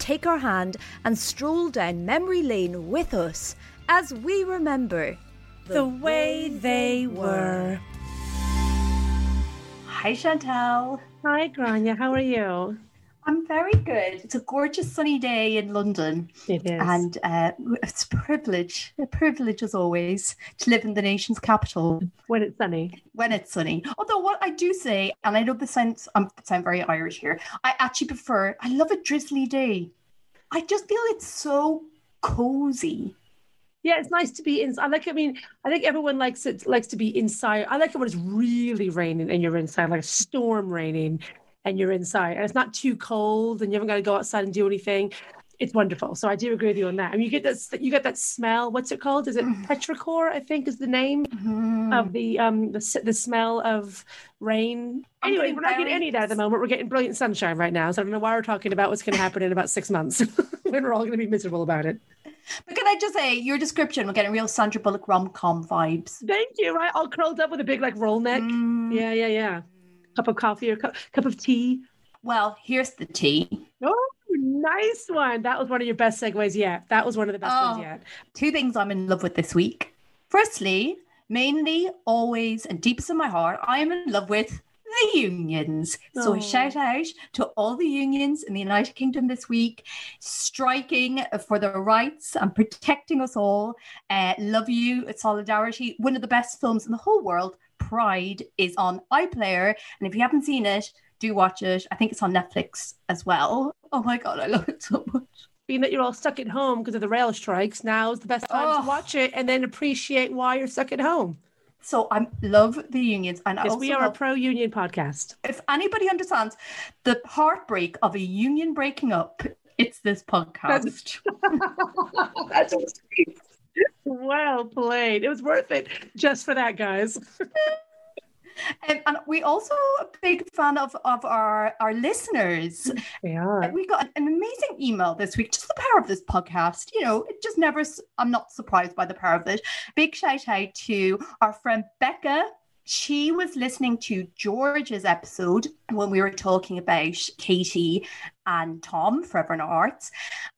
take our hand and stroll down memory lane with us as we remember The way they were. Hi, Chantal. Hi, Gráinne. How are you? I'm very good. It's a gorgeous sunny day in London. It is. And uh, it's a privilege, a privilege as always, to live in the nation's capital when it's sunny. when it's sunny. Although, what I do say, and I know this sounds, I sound very Irish here, I actually prefer, I love a drizzly day. I just feel it's so cozy. Yeah, it's nice to be in. I like. I mean, I think everyone likes it. Likes to be inside. I like it when it's really raining and you're inside, like a storm raining, and you're inside, and it's not too cold, and you haven't got to go outside and do anything. It's wonderful. So I do agree with you on that. Mean, you get that. You get that smell. What's it called? Is it petrichor? I think is the name of the um the the smell of rain. I'm Anyway, we're not getting any of that at the moment. We're getting brilliant sunshine right now. So I don't know why we're talking about what's going to happen in about six months when we're all going to be miserable about it. But can I just say, your description, we're getting real Sandra Bullock rom com vibes. Thank you. Right, all curled up with a big like roll neck. Mm, Yeah, yeah, yeah. Cup of coffee or cup, cup of tea. Well, here's the tea. Oh, nice one. That was one of your best segues yet. That was one of the best ones Oh. yet. two things I'm in love with this week. Firstly, mainly, always, and deepest in my heart, I am in love with the unions. So, Oh. a shout out to all the unions in the United Kingdom this week, striking for their rights and protecting us all. Uh, love you, solidarity. One of the best films in the whole world, Pride, is on iPlayer. And if you haven't seen it, do watch it. I think it's on Netflix as well. Oh my God, I love it so much. Being that you're all stuck at home because of the rail strikes, now is the best time Oh. to watch it and then appreciate why you're stuck at home. So I love the unions, and Yes, also we are a pro union podcast. if anybody understands the heartbreak of a union breaking up, it's this podcast. That's well played. It was worth it just for that, guys. Um, and we also a big fan of of our our listeners. We are. We got an amazing email this week. Just the power of this podcast. You know, it just never. I'm not surprised by the power of it. Big shout out to our friend Becca. She was listening to George's episode when we were talking about Katie and Tom, Forever in Arts,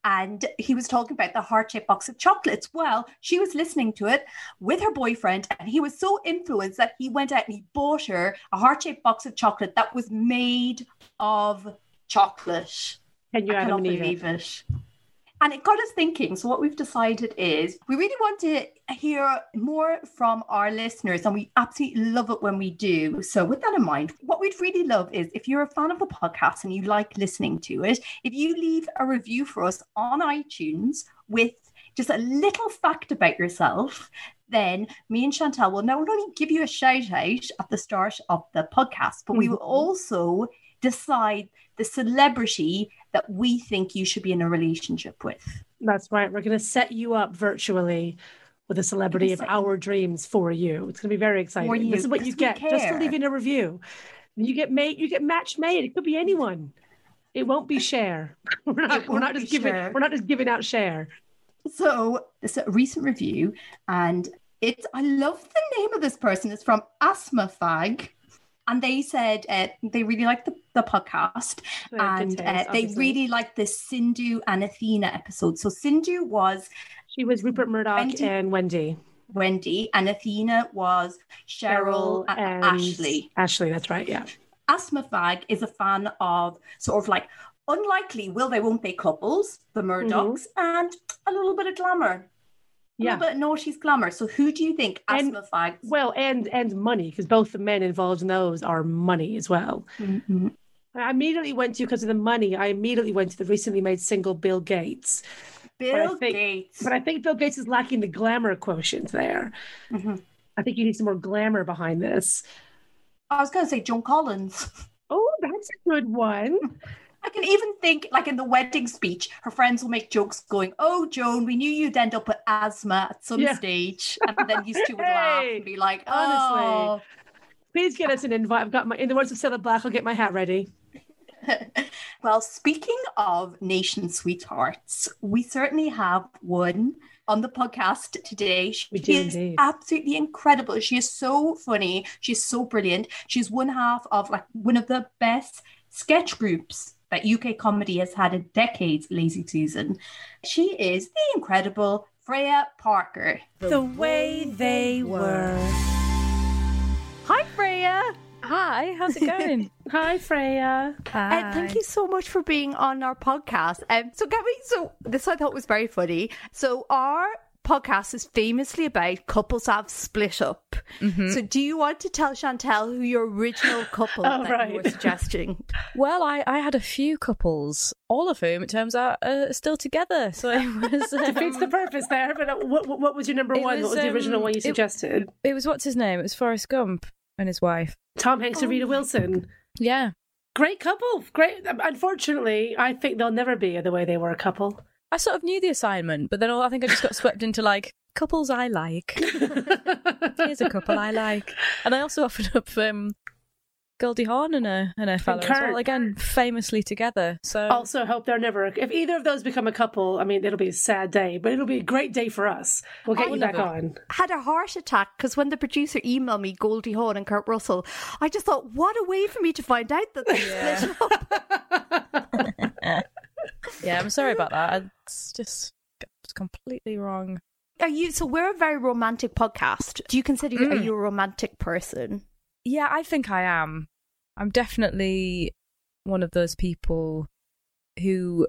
and he was talking about the heart shaped box of chocolates. Well, she was listening to it with her boyfriend, and he was so influenced that he went out and he bought her a heart shaped box of chocolate that was made of chocolate. Can you I cannot and Eve? it. And it got us thinking. So, what we've decided is we really want to hear more from our listeners, and we absolutely love it when we do. So, with that in mind, what we'd really love is if you're a fan of the podcast and you like listening to it, if you leave a review for us on iTunes with just a little fact about yourself, then me and Chantal will not only give you a shout out at the start of the podcast, but we will Mhm. also decide the celebrity that we think you should be in a relationship with. That's right. We're going to set you up virtually with a celebrity of our dreams for you. It's going to be very exciting. this is what you get just for care. leaving a review. You get made. You get match made. It could be anyone. It won't be Cher. We're not. We're not just giving. Cher. We're not just giving out share. So it's a recent review, and it's I love the name of this person. It's from Asthma Fag. And they said uh, they really liked the, the podcast and uh, they really liked the Sindhu and Athena episode. So Sindhu was She was Rupert Murdoch Wendy- and Wendy. Wendy and Athena was Cheryl, and, Ashley. Ashley, that's right. Yeah. Asthma Fag is a fan of sort of like unlikely will they won't they couples, the Murdochs, and a little bit of glamour. Yeah. bit of naughty's glamour. So who do you think And- Asthma? Well, and and money because both the men involved in those are money as well. Mhm. I immediately went to because of the money. I immediately went to the recently made single Bill Gates, Bill think- Gates. but I think Bill Gates is lacking the glamour quotient there. Mhm. I think you need some more glamour behind this. I was going to say Joan Collins. Oh, that's a good one. I can even think, like in the wedding speech, her friends will make jokes going, "Oh, Joan, we knew you'd end up with asthma at some Yeah. stage," and then you two would laugh and be like, honestly. "Oh." Please get us an invite. I've got my, in the words of Cilla Black, I'll get my hat ready. well, speaking of nation sweethearts, we certainly have one on the podcast today. She is indeed. absolutely incredible. She is so funny. She's so brilliant. She's one half of like one of the best sketch groups that UK comedy has had a decades, Lazy Susan. She is the incredible Freya Parker. The way they were. Hi, Freya. Hi, how's it going? Hi, Freya. Hi. Uh, thank you so much for being on our podcast. Um, so, get me. So, this I thought was very funny. So, our podcast is famously about couples that have split up. So, do you want to tell Chantal who your original couple Oh, that you were suggesting? Well, I, I had a few couples, all of whom it turns out are still together. So it was Defeats the um, purpose there, but uh, what, what was your number It one? was, what was the original um, one you suggested? it was what's his name? It was Forrest Gump and his wife. Tom Hanks and Rita Wilson. Yeah. Great couple. Great. Unfortunately, I think they'll never be the way they were a couple. I sort of knew the assignment, but then I think I just got swept into like couples I like. Here's a couple I like, and I also offered up um, Goldie Hawn and a and a fellow as Kurt. well. Again, famously together. So also, hope they're never. If either of those become a couple, I mean, it'll be a sad day, but it'll be a great day for us. We'll get I you back it. on. Had a heart attack because when the producer emailed me Goldie Hawn and Kurt Russell, I just thought, what a way for me to find out that they Yeah. split up. yeah, I'm sorry about that. It's just it's completely wrong. Are you? So we're a very romantic podcast. Do you consider are Mm. you a romantic person? Yeah, I think I am. I'm definitely one of those people who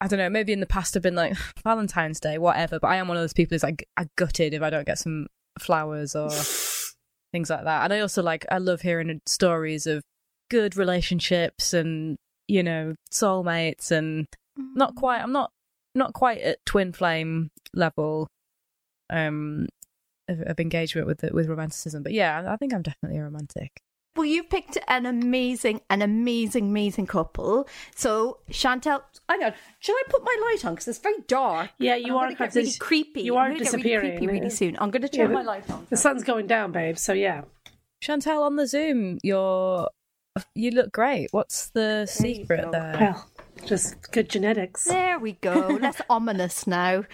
I don't know, maybe in the past have been like Valentine's Day, whatever, but I am one of those people who's like I gutted if I don't get some flowers or things like that. And I also like I love hearing stories of good relationships and, you know, soulmates and not quite I'm not not quite at twin flame level um of, of engagement with the, with romanticism. But yeah, I think I'm definitely a romantic. Well, you've picked an amazing, an amazing, amazing couple. So, Chantal, I don't. Should I put my light on because it's very dark? Yeah, you I'm are gonna kind get of- really creepy. you I'm are gonna get disappearing, really creepy really soon. I'm going to turn but my light on. The sun's going down, babe. So yeah. Chantal on the Zoom, you're you look great. What's the secret there? Well, just good genetics. There we go. Less ominous now.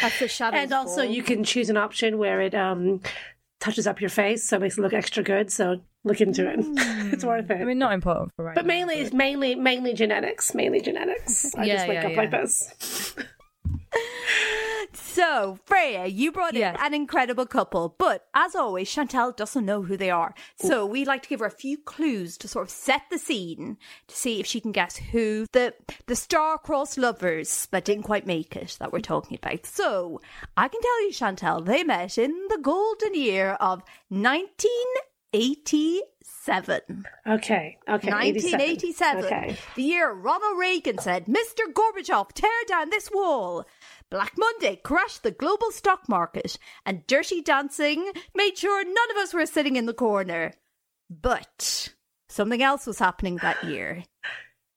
That's the shadow. And also, you can choose an option where it um, touches up your face, so it makes it look extra good. So look into it; it's worth it. I mean, not important for right but now, mainly, it's mainly, mainly genetics. Mainly genetics. I Yeah, just wake yeah, up yeah. like this. So, Freya, you brought in an incredible couple, but as always, Chantal doesn't know who they are. So, we'd like to give her a few clues to sort of set the scene to see if she can guess who the the star-crossed lovers that didn't quite make it that we're talking about. So, I can tell you, Chantal, they met in the golden year of 1987. Okay. Okay. 1987, Okay. the year Ronald Reagan said, Mr. Gorbachev, tear down this wall. Black Monday crashed the global stock market, and Dirty Dancing made sure none of us were sitting in the corner. But something else was happening that year.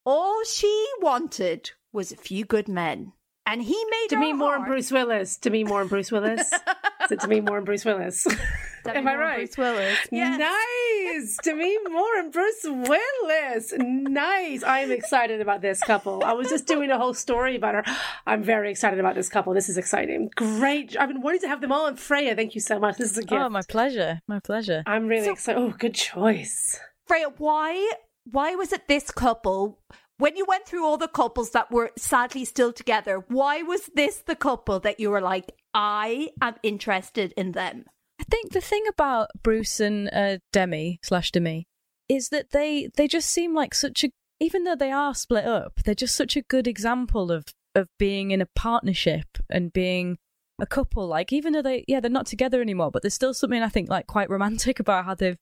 All she wanted was a few good men. And he made to her more and Bruce Willis. Demi Moore and Bruce Willis. to it more and Bruce Willis? Demi Am I Moore and right? Bruce Willis. Yes. Nice. Demi Moore and Bruce Willis. Nice. I'm excited about this couple. I was just doing a whole story about her. I'm very excited about this couple. This is exciting. Great. I've been wanting to have them all. on. Freya, thank you so much. This is a gift. Oh, my pleasure. My pleasure. I'm really excited. Oh, good choice. Freya, why why was it this couple? When you went through all the couples that were sadly still together, why was this the couple that you were like, I am interested in them? I think the thing about Bruce and uh, Demi slash Demi is that they they just seem like such a even though they are split up, they're just such a good example of of being in a partnership and being a couple. Like even though they yeah they're not together anymore, but there's still something I think like quite romantic about how they've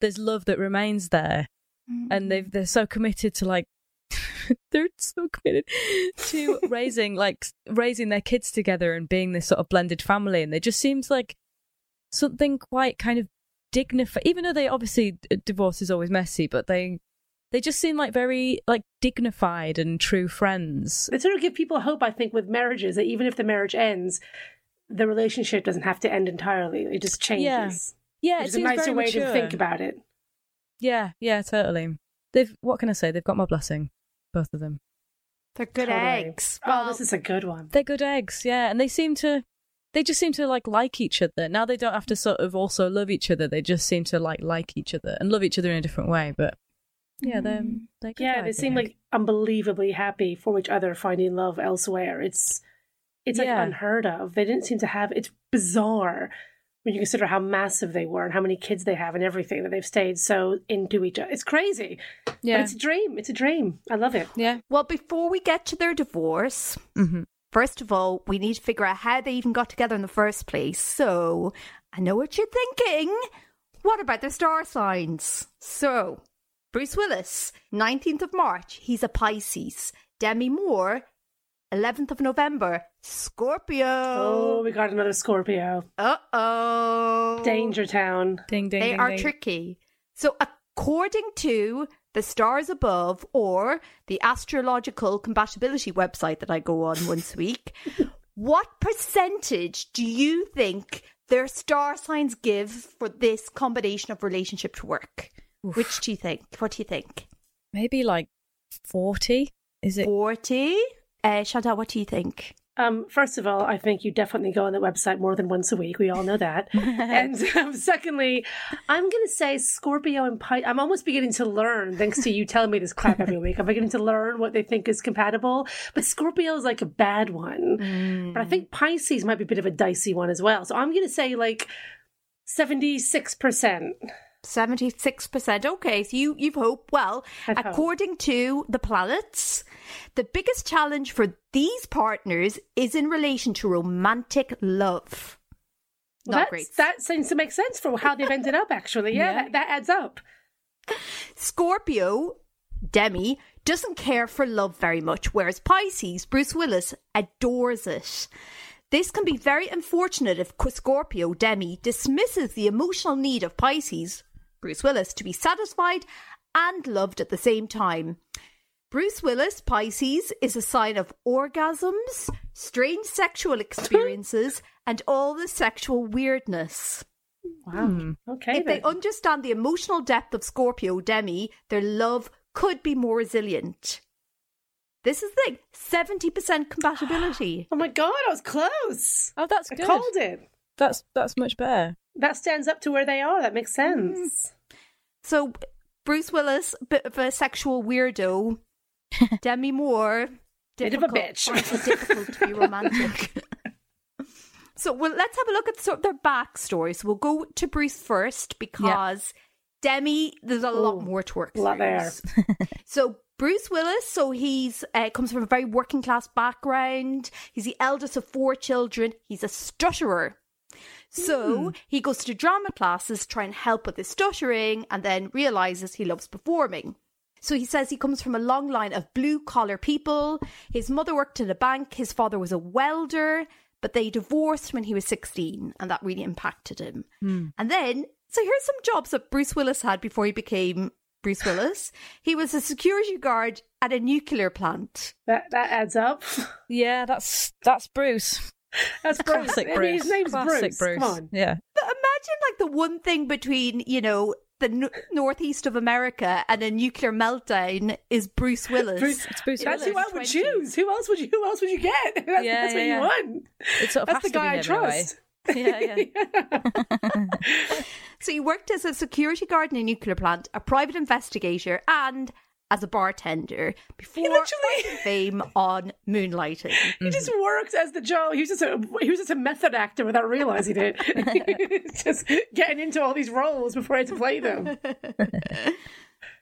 there's love that remains there, and they've they're so committed to like. they're so committed to raising like raising their kids together and being this sort of blended family and it just seems like something quite kind of dignified even though they obviously divorce is always messy but they they just seem like very like dignified and true friends They sort of give people hope, I think, with marriages that even if the marriage ends, the relationship doesn't have to end entirely. It just changes. yeah Which it is a seems nicer very way mature. to think about it. yeah yeah totally they've what can i say they've got my blessing both of them They're good Totally. eggs. Oh, this is a good one. they're good eggs yeah and they seem to they just seem to like like each other now they don't have to sort of also love each other they just seem to like like each other and love each other in a different way but yeah they're, they're good Yeah, they seem like unbelievably happy for each other, finding love elsewhere. It's it's like Yeah. unheard of. They didn't seem to have. It's bizarre when you consider how massive they were and how many kids they have and everything that they've stayed so into each other. It's crazy. But yeah it's a dream. It's a dream. I love it. yeah Well, before we get to their divorce, hmm first of all, we need to figure out how they even got together in the first place. So, I know what you're thinking. What about their star signs? So, Bruce Willis, 19th of March, he's a Pisces. Demi Moore, 11th of November, Scorpio. Oh, we got another Scorpio. Uh oh. Danger Town. ding ding They ding, are ding. tricky. So, according to the stars above or the astrological compatibility website that I go on once a week, what percentage do you think their star signs give for this combination of relationship to work? Which do you think? What do you think? maybe like 40 is it 40? Uh, Chantal, what do you think? Um, first of all, I think you definitely go on the website more than once a week. We all know that. and um, secondly, I'm going to say Scorpio and Pisces. I'm almost beginning to learn, thanks to you telling me this crap every week. I'm beginning to learn what they think is compatible. But Scorpio is like a bad one. But I think Pisces might be a bit of a dicey one as well. So I'm going to say like 76%. 76%. Okay, so you, you've hope. Well, I've hope. according to the planets, the biggest challenge for these partners is in relation to romantic love. Well, Not great. That seems to make sense for how they've ended up, actually. Yeah, Yeah. That, that adds up. Scorpio, Demi, doesn't care for love very much, whereas Pisces, Bruce Willis, adores it. This can be very unfortunate if Scorpio, Demi, dismisses the emotional need of Pisces, Bruce Willis, to be satisfied and loved at the same time. Bruce Willis, Pisces, is a sign of orgasms, strange sexual experiences, and all the sexual weirdness. Wow. Hmm. Okay. If they understand the emotional depth of Scorpio Demi, their love could be more resilient. This is the thing 70% compatibility. oh my god, I was close. Oh, that's I good. called it. That's that's much better. That stands up to where they are. That makes hmm. sense. So, Bruce Willis, bit of a sexual weirdo. Demi Moore, Bit of a bitch. difficult to be romantic. so, well, let's have a look at sort of their backstory. So, we'll go to Bruce first because Demi, there's a lot more to work lot there. So Bruce Willis, so he's uh, comes from a very working class background. He's the eldest of four children. He's a stutterer. So he goes to drama classes to try and help with his stuttering and then realizes he loves performing. So he says he comes from a long line of blue collar people. His mother worked in a bank, his father was a welder, but they divorced when he was 16 and that really impacted him. Hmm. And then, so here's some jobs that Bruce Willis had before he became Bruce Willis. He was a security guard at a nuclear plant. That that adds up. Yeah, that's that's Bruce. That's Bruce. Classic Bruce. His name's Classic Bruce. Come on. Yeah. But imagine like the one thing between, you know, the n- northeast of America and a nuclear meltdown is Bruce Willis. Bruce- It's Bruce That's Willis. who I would 20s. choose. Who else would you? Who else would you get? That's, Yeah, that's what yeah, you want. Sort of That's the guy I him in a way. trust. Yeah, yeah. So he worked as a security guard in a nuclear plant, a private investigator, and as a bartender before literally- finding fame on Moonlighting. He just mm-hmm. worked as the Joe. He was just a he was just a method actor without realizing it. just getting into all these roles before I had to play them.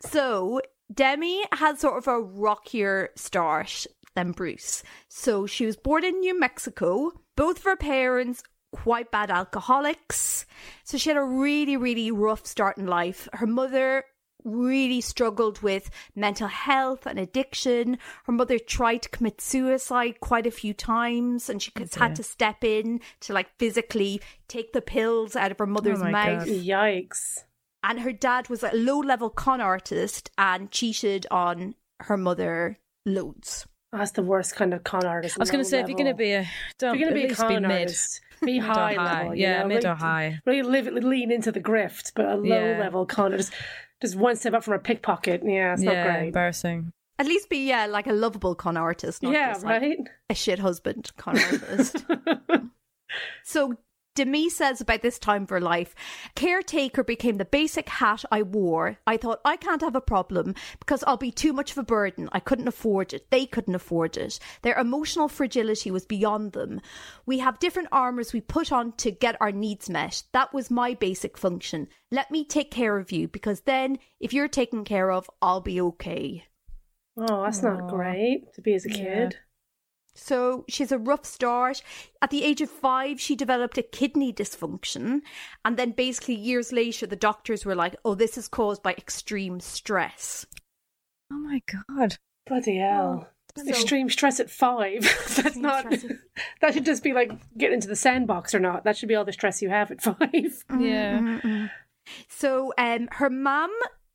So Demi had sort of a rockier start than Bruce. So she was born in New Mexico. Both of her parents quite bad alcoholics. So she had a really, really rough start in life. Her mother really struggled with mental health and addiction. Her mother tried to commit suicide quite a few times and she had to step in to like physically take the pills out of her oh mother's my mouth. God. Yikes! And her dad was a low level con artist and cheated on her mother loads. Oh, that's the worst kind of con artist. I was going to say, if you're going to be a, don't if you're going to be a con be artist, be Mid or high, high. level. you Yeah, know? mid or high. Really live, lean into the grift, but a low Yeah. level con artist, just one step up from a pickpocket. Yeah, it's yeah, not great. embarrassing. At least be yeah, like a lovable con artist, not yeah, just like right. a shit husband con artist. so Demi says about this time of her life, caretaker became the basic hat I wore. I thought I can't have a problem because I'll be too much of a burden. I couldn't afford it. They couldn't afford it. Their emotional fragility was beyond them. We have different armors we put on to get our needs met. That was my basic function. Let me take care of you because then if you're taken care of, I'll be okay. Oh, that's not great to be as a Yeah. Kid. So she's a rough start. At the age of five, she developed a kidney dysfunction. And then basically years later, the doctors were like, oh, this is caused by extreme stress. Oh my god. Bloody hell. So- Extreme stress at five. That's not. stress That should just be like get into the sandbox or not. That should be all the stress you have at five. Yeah. So um, her mum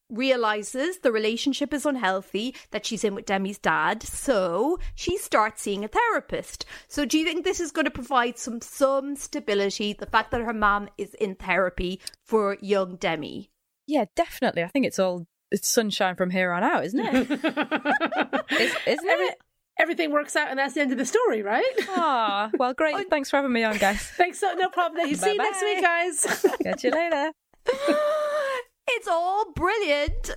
realizes the relationship is unhealthy that she's in with Demi's dad. So she starts seeing a therapist. So do you think this is going to provide some some stability? The fact that her mom is in therapy for young Demi. Yeah, definitely. I think it's all it's sunshine from here on out, isn't it? Is, isn't Every- it? Everything works out, and that's the end of the story, right? Ah, well, great. Thanks for having me on, guys. Thanks. So no problem. You see you next week, guys. Catch you later. It's all brilliant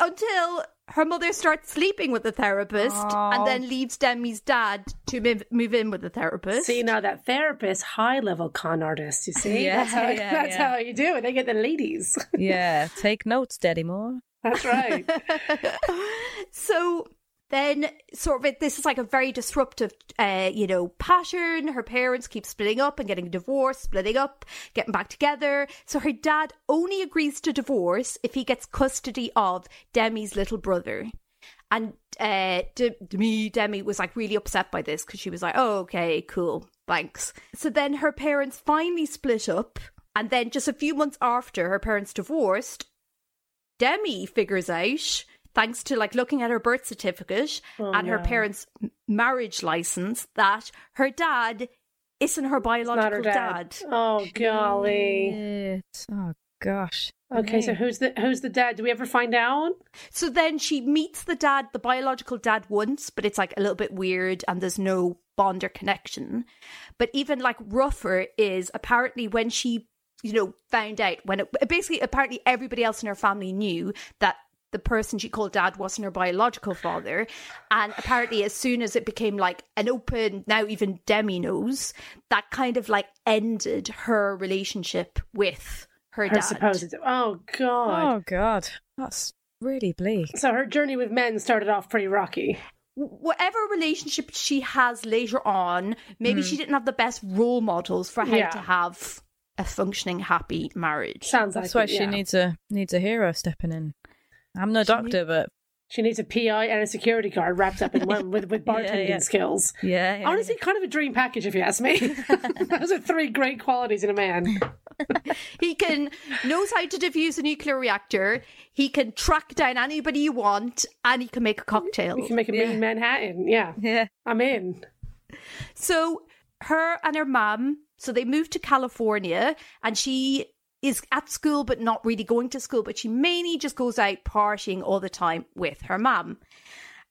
until her mother starts sleeping with the therapist and Oh. then leaves Demi's dad to move, move in with the therapist. see now that therapist, high level con artist. You see, Yeah, that's how yeah, that's yeah. how you do it. They get the ladies. Yeah, take notes, Daddy Moore. That's right. so then sort of this is like a very disruptive uh, you know pattern her parents keep splitting up and getting divorced splitting up getting back together so her dad only agrees to divorce if he gets custody of demi's little brother and uh, De- Demi, Demi was like really upset by this because she was like, oh, okay, cool, thanks. So then her parents finally split up. And then just a few months after her parents divorced, Demi figures out, thanks to like looking at her birth certificate oh, and her parents' marriage license, that her dad isn't her biological her dad. dad. Oh golly. It. Oh gosh. Okay, so who's the who's the dad? Do we ever find out? So then she meets the dad, the biological dad, once, but it's like a little bit weird and there's no bond or connection. But even like rougher is apparently when she, you know, found out when it basically apparently everybody else in her family knew that the person she called dad wasn't her biological father. And apparently, as soon as it became like an open, now even Demi knows, that kind of like ended her relationship with her, Her dad. supposed. Oh god. Oh god. That's really bleak. So her journey with men started off pretty rocky. whatever relationship she has later on, maybe hmm. she didn't have the best role models for how. Yeah. to have a functioning, happy marriage. Sounds That's like why it, she needs a needs a hero stepping in. I'm no doctor, but She needs a PI and a security guard wrapped up in one with, with bartending yeah. skills. yeah, yeah, Honestly, kind of a dream package, if you ask me. Those are three great qualities in a man. He can knows how to defuse a nuclear reactor. He can track down anybody you want, and he can make a cocktail. He can make a mean Manhattan. Yeah, yeah. I'm in. So her and her mom so they moved to California, and she is at school but not really going to school, but she mainly just goes out partying all the time with her mum.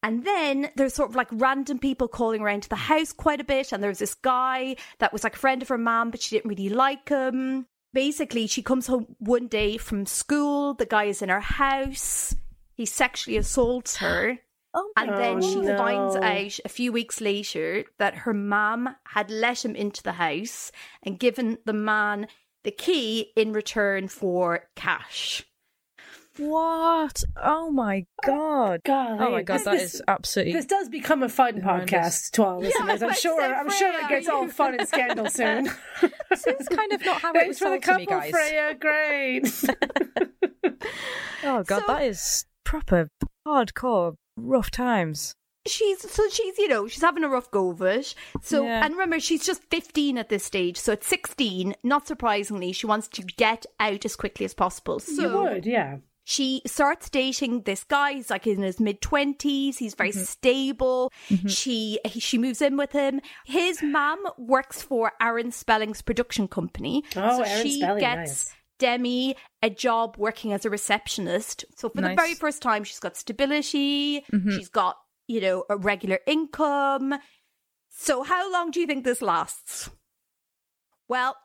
And then there's sort of like random people calling around to the house quite a bit. And there's this guy that was like a friend of her mum, but she didn't really like him. Basically, she comes home one day from school. The guy is in her house. He sexually assaults her. Oh And then she no. finds out a few weeks later that her mum had let him into the house and given the man the key in return for cash. What? Oh my god. God, Oh my god, this, that this, is absolutely This does become a fun Horrendous. podcast to our listeners. I'm sure. I'm sure Freya, it gets all fun and scandal soon. This is kind of not how it was Thanks for the sold to me, guys. Freya. Great. Oh god, So- that is proper hardcore rough times. She's so she's you know she's having a rough go of it. So Yeah. and remember she's just fifteen at this stage. So at sixteen, not surprisingly, she wants to get out as quickly as possible. So you would, yeah. she starts dating this guy. He's like in his mid twenties. He's very stable. She he, she moves in with him. His mom works for Aaron Spelling's production company. Oh, so Aaron she Spelling, gets nice. Demi a job working as a receptionist. So for the very first time, she's got stability. Mm-hmm. She's got you know a regular income. So how long do you think this lasts? Well.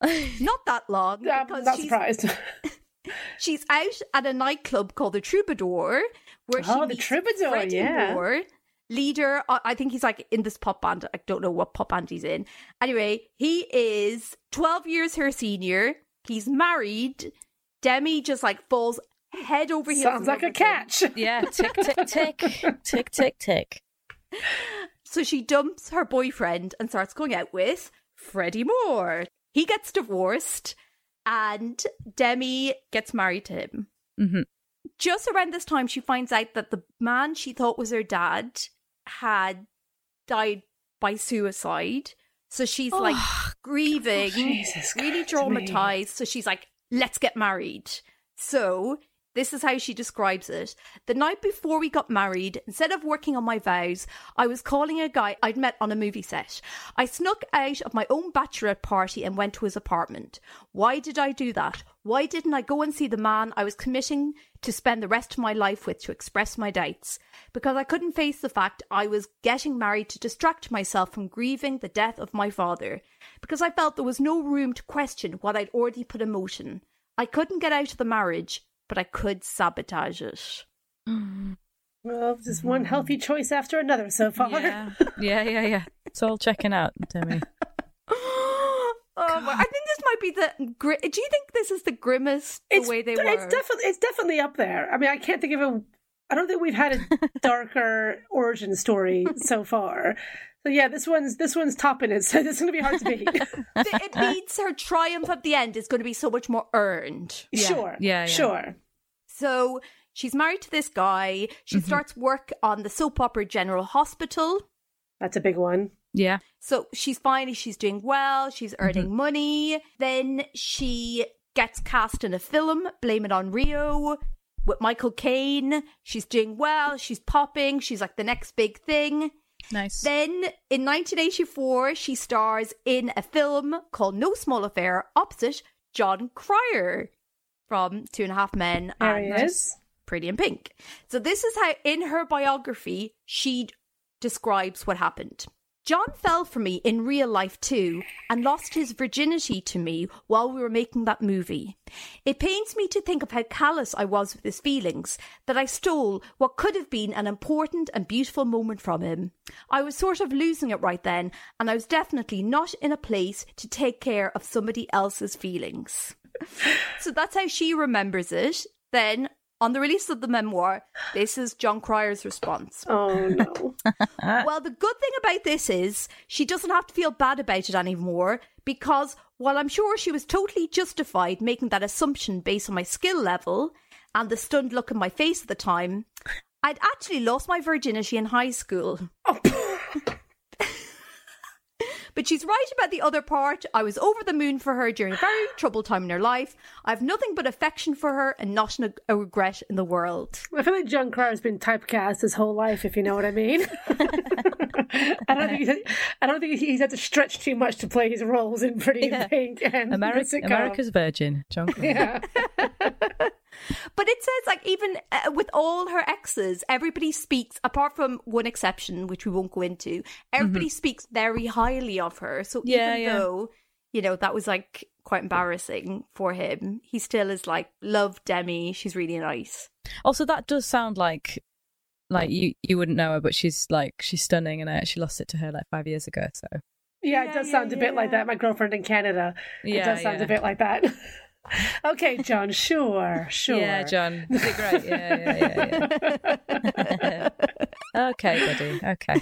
Not that long I'm because not she's surprised. She's out at a nightclub called the Troubadour, where she Oh, the Troubadour, yeah. Moore, leader. uh, I think he's like in this pop band. I don't know what pop band he's in. Anyway, he is twelve years her senior. He's married. Demi just like falls head over heels. Sounds like love a with him. catch. Yeah, tick tick tick. tick tick tick. So she dumps her boyfriend and starts going out with Freddie Moore. He gets divorced, and Demi gets married to him. Mhm. Just around this time, she finds out that the man she thought was her dad had died by suicide. So she's like grieving, Jesus really Christ, me. traumatized. So she's like, let's get married. So this is how she describes it. The night before we got married, instead of working on my vows, I was calling a guy I'd met on a movie set. I snuck out of my own bachelorette party and went to his apartment. Why did I do that? Why didn't I go and see the man I was committing to spend the rest of my life with to express my doubts? Because I couldn't face the fact I was getting married to distract myself from grieving the death of my father. Because I felt there was no room to question what I'd already put in motion. I couldn't get out of the marriage, but I could sabotage it. Well, just one healthy choice after another so far. Yeah, yeah, yeah, yeah. It's all checking out, Demi. oh, I think this might be the. Gri- Do you think this is the grimmest the It's, way they it's were? definitely it's definitely up there. I mean, I can't think of a. I don't think we've had a darker origin story so far. So yeah, this one's this one's topping it. So this is going to be hard to beat. it means her triumph at the end is going to be so much more earned. Sure. Yeah, yeah. Sure. So she's married to this guy. She mm-hmm. starts work on the soap opera General Hospital. That's a big one. Yeah. So she's finally she's doing well. She's mm-hmm. earning money. Then she gets cast in a film. Blame it on Rio with Michael Caine. She's doing well. She's popping. She's like the next big thing. Nice. Then in 1984, she stars in a film called No Small Affair opposite Jon Cryer from Two and a Half Men There and. Pretty in Pink. So this is how, in her biography, she describes what happened. Jon fell for me in real life too and lost his virginity to me while we were making that movie. It pains me to think of how callous I was with his feelings, that I stole what could have been an important and beautiful moment from him. I was sort of losing it right then, and I was definitely not in a place to take care of somebody else's feelings. So that's how she remembers it. Then, on the release of the memoir, this is Jon Cryer's response. Oh no. Well, the good thing about this is she doesn't have to feel bad about it anymore because while I'm sure she was totally justified making that assumption based on my skill level and the stunned look in my face at the time, I'd actually lost my virginity in high school. But she's right about the other part. I was over the moon for her during a very troubled time in her life. I have nothing but affection for her and not a, a regret in the world. I feel like Jon Cryer has been typecast his whole life, if you know what I mean. I don't think he's, I don't think he's had to stretch too much to play his roles in Pretty in Yeah. Pink and Ameri- America's Virgin, Jon. Cryer. Yeah. But it says, like, even uh, with all her exes, everybody speaks, apart from one exception, which we won't go into, everybody speaks very highly of her. So Yeah, even yeah. though, you know, that was like quite embarrassing for him, he still is like, love Demi. She's really nice. Also, that does sound like like you you wouldn't know her, but she's like she's stunning, and I actually lost it to her like five years ago. So Yeah, it does yeah, sound a bit like that. My girlfriend in Canada. it does sound yeah. a bit like that. okay, Jon, sure, sure. yeah, Jon, is it great? Yeah, yeah, yeah. yeah. okay, buddy. Okay.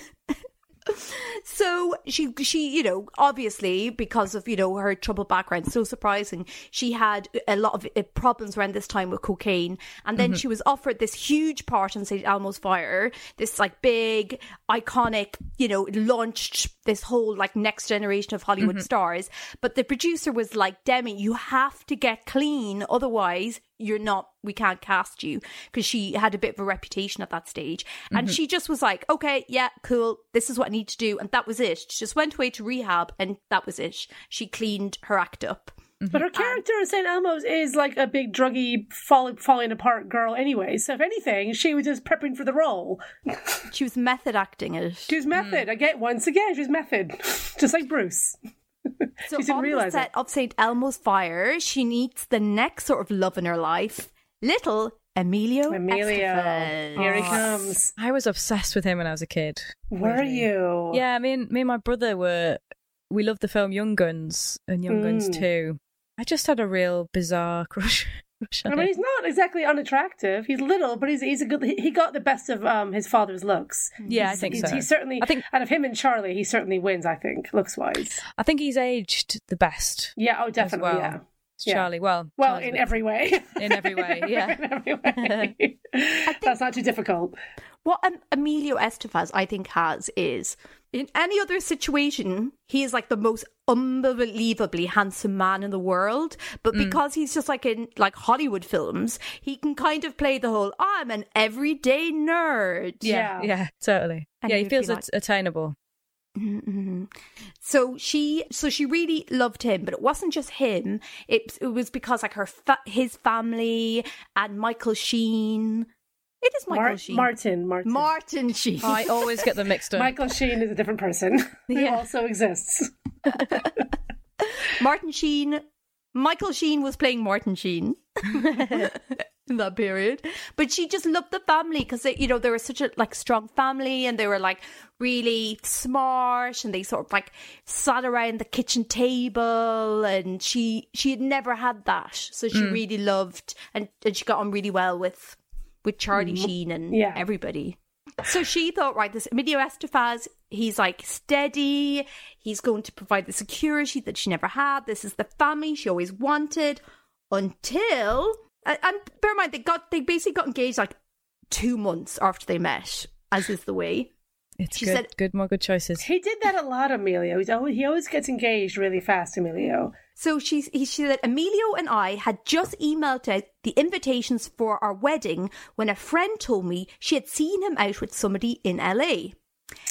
So she, she, you know, obviously because of you know her troubled background, so surprising. She had a lot of uh, problems around this time with cocaine, and then she was offered this huge part in St. Elmo's Fire, this like big, iconic, you know, launched this whole like next generation of Hollywood stars. But the producer was like, Demi, you have to get clean, otherwise you're not we can't cast you because she had a bit of a reputation at that stage and mm-hmm. she just was like okay yeah cool this is what i need to do and that was it she just went away to rehab and that was it she cleaned her act up mm-hmm. But her character in St. Elmo's is like a big druggy, fall, falling apart girl anyway. So if anything, she was just prepping for the role. she was method acting it She was method. Mm. Again, once again, she was method. just like Bruce. So she didn't on the realise set it. of st elmo's fire she meets the next sort of love in her life little emilio Emilio. Estevez. Here he comes. I was obsessed with him when I was a kid. Were weirdly. you? Yeah, me and me and my brother were. We loved the film Young Guns and Young Guns Mm. Two. I just had a real bizarre crush. Crush I mean, him. he's not exactly unattractive. He's little, but he's he's a good. He he got the best of um his father's looks. Yeah, I think he's, so. He certainly. I think- out of him and Charlie, he certainly wins. I think looks wise. I think he's aged the best. Yeah. Oh, definitely. well. Yeah. It's Yeah. Charlie. Well, Well, Charlie's in with- every way. in every way, yeah. in every way. That's not too difficult. what um, Emilio Estevez, I think, has is in any other situation, he is like the most unbelievably handsome man in the world. But Mm. because he's just like in like Hollywood films, he can kind of play the whole I'm an everyday nerd. yeah, Yeah. yeah, totally. And yeah, he you'd feels like- at- attainable. Mhm. So she, so she really loved him, but it wasn't just him. It it was because like her fa- his family and Michael Sheen. It is Michael Mar- Sheen. Martin. Martin. Martin Sheen. I always get them mixed up. Michael Sheen is a different person who Yeah. also exists. Martin Sheen. Michael Sheen was playing Martin Sheen in that period, but she just loved the family because you know they were such a like strong family and they were like really smart and they sort of like sat around the kitchen table and she she had never had that, so she hmm. really loved and, and she got on really well with with Charlie mm-hmm. Sheen and Yeah. everybody. So she thought, right, this Emilio Estevez, he's like steady. He's going to provide the security that she never had. This is the family she always wanted. Until, and and bear in mind, they got they basically got engaged like two months after they met, as is the way. It's She good, said- good, more good choices. He did that a lot, Emilio. He's always, he always gets engaged really fast, Emilio. So she's, he, she said, Emilio and I had just emailed out the invitations for our wedding when a friend told me she had seen him out with somebody in LA.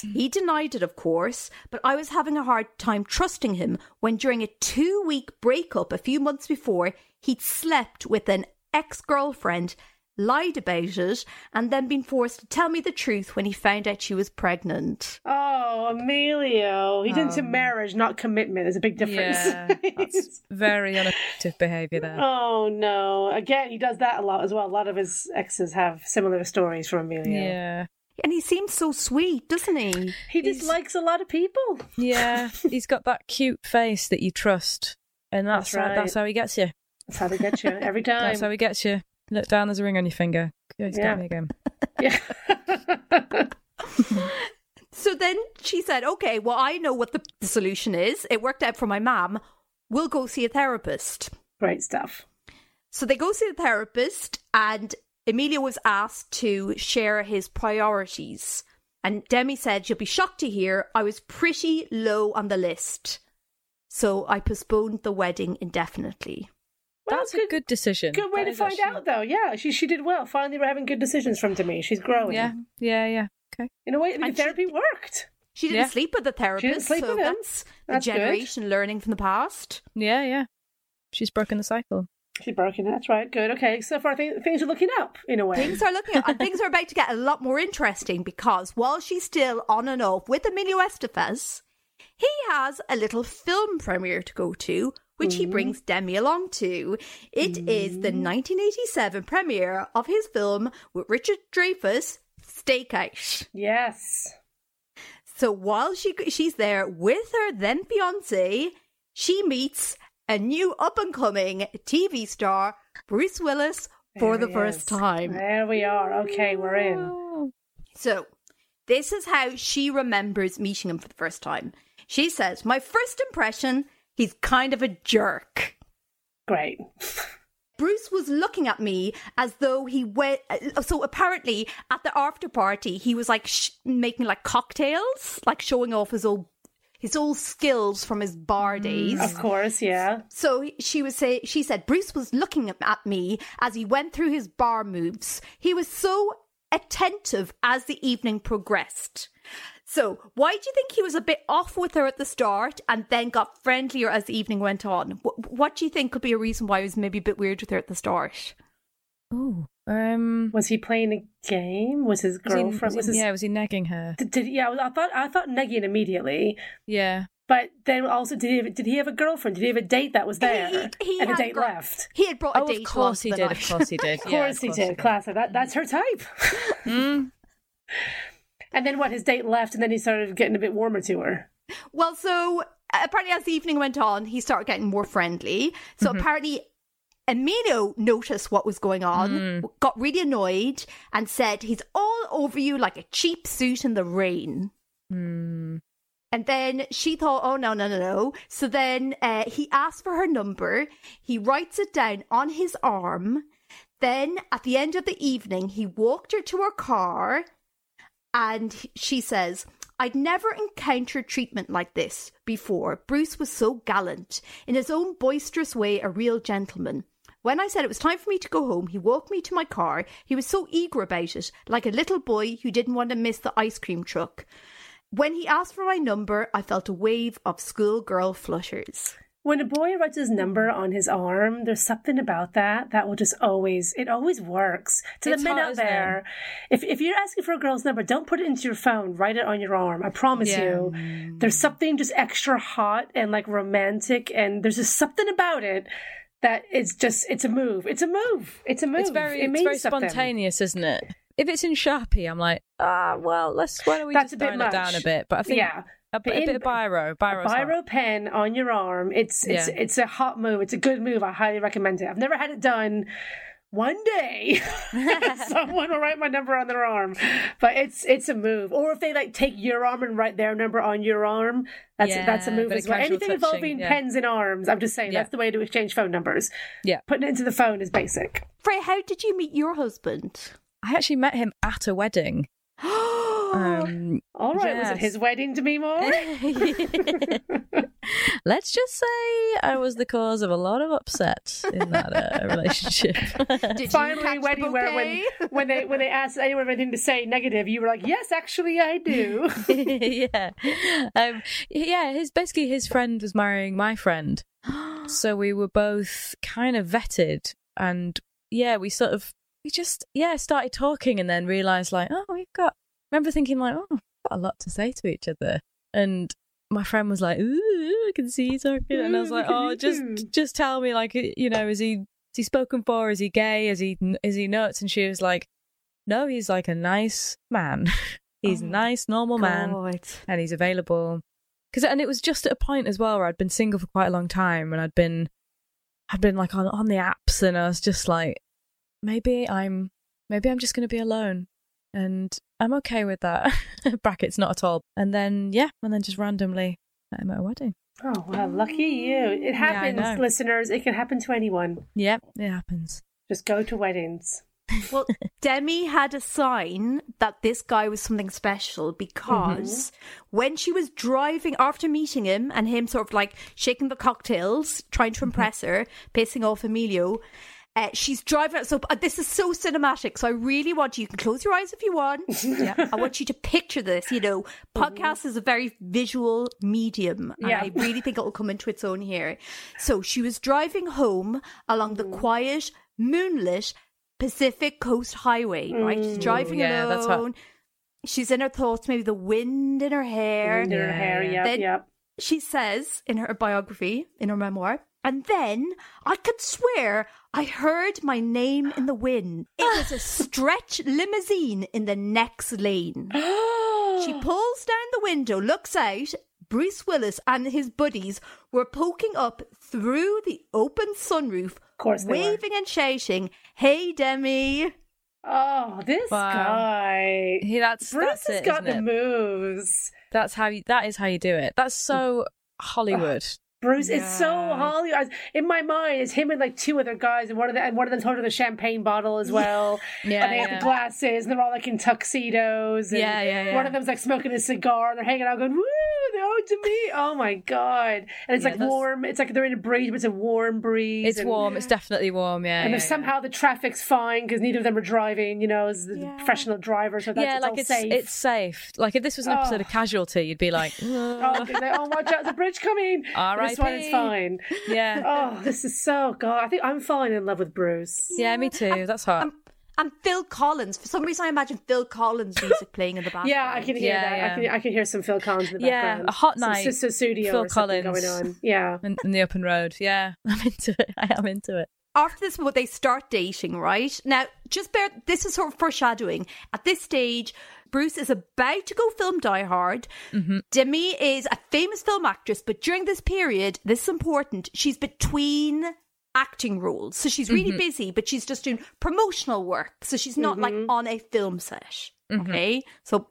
Mm. He denied it, of course, but I was having a hard time trusting him when, during a two week breakup a few months before, he'd slept with an ex girlfriend, lied about it, and then been forced to tell me the truth when he found out she was pregnant. Oh, Emilio. He's into Um, marriage, not commitment. There's a big difference. Yeah, that's very unattractive behaviour there. oh, no. Again, he does that a lot as well. A lot of his exes have similar stories from Emilio. Yeah, And he seems so sweet, doesn't he? He dislikes a lot of people. yeah. He's got that cute face that you trust, and that's That's how, that's how he gets you. That's how they get you every time. That's how he gets you. Look down, there's a ring on your finger. Good, Yeah. get me again. yeah. So then she said, okay, well, I know what the, the solution is. It worked out for my mum. We'll go see a therapist. Great stuff. So they go see the therapist, and Emilio was asked to share his priorities. And Demi said, You'll be shocked to hear I was pretty low on the list. So I postponed the wedding indefinitely. Well, That's a good decision. Good way That to find actually- out, though. Yeah, she she did well. Finally, we're having good decisions from Demi. She's growing. Yeah, yeah, yeah. Okay. In a way, the And she- therapy worked. She didn't Yeah. sleep with the therapist, She didn't sleep so with him. that's That's the good. generation learning from the past. Yeah, yeah. She's broken the cycle. She's broken. It. That's right. Good. Okay. So far, th- things are looking up in a way. Things are looking and things are about to get a lot more interesting because while she's still on and off with Emilio Estevez, he has a little film premiere to go to, which he mm-hmm. brings Demi along to. It is the mm-hmm. 1987 premiere of his film with Richard Dreyfuss, Stakeout. Yes. So while she she's there with her then fiance, she meets a new up and coming TV star, Bruce Willis, for There the he first is. time. There we are. Okay, we're in. So, this is how she remembers meeting him for the first time. She says, My first impression, he's kind of a jerk. Great. Bruce was looking at me as though he went. uh, So apparently, at the after party, he was like sh- making like cocktails, like showing off his old his old skills from his bar days. Of course. Yeah. So she was say she said Bruce was looking at- at me as he went through his bar moves. He was so attentive as the evening progressed. So why do you think he was a bit off with her at the start and then got friendlier as the evening went on? What, what do you think could be a reason why he was maybe a bit weird with her at the start? Oh. Um. Was he playing a game? Was his Was he, girlfriend? was Was, he- his? yeah, was he negging her? Did, did, yeah. I thought I thought negging immediately, Yeah. but then also did he have, did he have a girlfriend? Did he have a date that was there He- he and a date gr- left? He had brought a Oh, date of course he did. Of course he did. Of Yeah, course he did. Classic. That that's her type. Mm. and then what? His date left, and then he started getting a bit warmer to her. Well, so apparently, as the evening went on, he started getting more friendly. So apparently, Emilio noticed what was going on, got really annoyed, and said, He's all over you like a cheap suit in the rain. Mm. And then she thought, oh, no, no, no, no. So then uh, he asked for her number. He writes it down on his arm. Then at the end of the evening, he walked her to her car and she says, I'd never encountered treatment like this before. Bruce was so gallant, in his own boisterous way, a real gentleman. When I said it was time for me to go home, he walked me to my car. He was so eager about it, like a little boy who didn't want to miss the ice cream truck. When he asked for my number, I felt a wave of schoolgirl flutters. When a boy writes his number on his arm, there's something about that that will just always, it always works. To It's the men hot, out there, if, if you're asking for a girl's number, don't put it into your phone, write it on your arm. I promise Yeah. you. There's something just extra hot and like romantic, and there's just something about it that it's just, it's a move. It's a move. It's a move. It's very, it it's very spontaneous, isn't it? If it's in Sharpie, I'm like, ah, well, let's why don't we That's just a bit it down a bit? But I think Yeah. A, bit- a bit of biro, biro, Biro pen on your arm. It's it's Yeah. it's a hot move. It's a good move. I highly recommend it. I've never had it done. One day, someone will write my number on their arm, but it's it's a move. Or if they like take your arm and write their number on your arm, that's Yeah, that's a move as well. Anything touching, involving yeah. pens and arms, I'm just saying Yeah. that's the way to exchange phone numbers. Yeah. Putting it into the phone is basic. Frey, how did you meet your husband? I actually met him at a wedding. Um, All right, was it his wedding to me more? Let's just say I was the cause of a lot of upset in that uh, relationship. Did Finally, catch wedding where when when they when they asked anyone anything to say negative, you were like, "Yes, actually, I do." yeah, um, yeah. His basically his friend was marrying my friend, so we were both kind of vetted, and yeah, we sort of we just yeah started talking, and then realized like, oh, we've got. Remember thinking like, oh, we've got a lot to say to each other, and my friend was like, Ooh, I can see you talking, and I was like, oh, just just tell me like, you know, is he is he spoken for? Is he gay? Is he is he nuts? And she was like, no, he's like a nice man. he's a Oh, nice, normal man and he's available. Cause, and it was just at a point as well where I'd been single for quite a long time and I'd been, I'd been like on, on the apps and I was just like, maybe I'm, maybe I'm just going to be alone and I'm okay with that. Brackets, not at all. And then, yeah, and then just randomly met him at a wedding. oh well, lucky you. It happens, know. listeners. It can happen to anyone. Yep, it happens. Just go to weddings. Well, Demi had a sign that this guy was something special because mm-hmm. when she was driving after meeting him and him sort of like shaking the cocktails, trying to mm-hmm. impress her, pissing off Emilio. Uh, she's driving. So uh, this is so cinematic. So I really want you. You can close your eyes if you want. yeah, I want you to picture this. You know, podcast is a very visual medium, and Yeah. I really think it will come into its own here. So she was driving home along the quiet, moonlit Pacific Coast Highway. Right, she's driving yeah, alone. She's in her thoughts, maybe the wind in her hair. Wind in her Yeah, hair. yeah. Then- yep. She says in her biography, in her memoir, and then I could swear I heard my name in the wind. It was a stretch limousine in the next lane. She pulls down the window, looks out. Bruce Willis and his buddies were poking up through the open sunroof, course waving and shouting, Hey, Demi. Oh, this Wow. guy. He, that's Bruce that's has it, got isn't the it? moves. That's how you, that is how you do it. That's so Hollywood. Bruce is so Yeah. Hollywood. In my mind, it's him and like two other guys, and one of the and one of them's holding a champagne bottle as well. Yeah, and they have yeah. the glasses, and they're all like in tuxedos. And Yeah, yeah, yeah. One of them's like smoking a cigar, and they're hanging out, going "Woo!" They're owed to me. Oh my god! And it's Yeah, like that's- warm. It's like they're in a breeze, but it's a warm breeze. It's and, warm. It's definitely warm. Yeah. And yeah, if somehow the traffic's fine because neither of them are driving, you know, as the Yeah. professional drivers, so yeah, that's yeah it's like all it's safe. it's safe. Like if this was an episode of Oh. Casualty, you'd be like, Oh, "Ugh." they're oh, watch out! There's a bridge coming. But This one is fine. yeah, Oh, this is so god. I think I'm falling in love with Bruce. yeah, me too. That's hot. And, and Phil Collins. For some reason, I imagine Phil Collins music playing in the background. Yeah, I can hear Yeah, that. yeah. I can I can hear some Phil Collins in the Yeah, background. a hot Some night, Sussudio Phil or Collins. going on. Yeah. in, in the open road. Yeah, I'm into it. I am into it. after this what they start dating right now just bear this is sort of foreshadowing at this stage bruce is about to go film die hard. Mm-hmm. Demi is a famous film actress but during this period this is important she's between acting roles. So she's really mm-hmm. busy but she's just doing promotional work. So she's not like mm-hmm. on a film set okay? So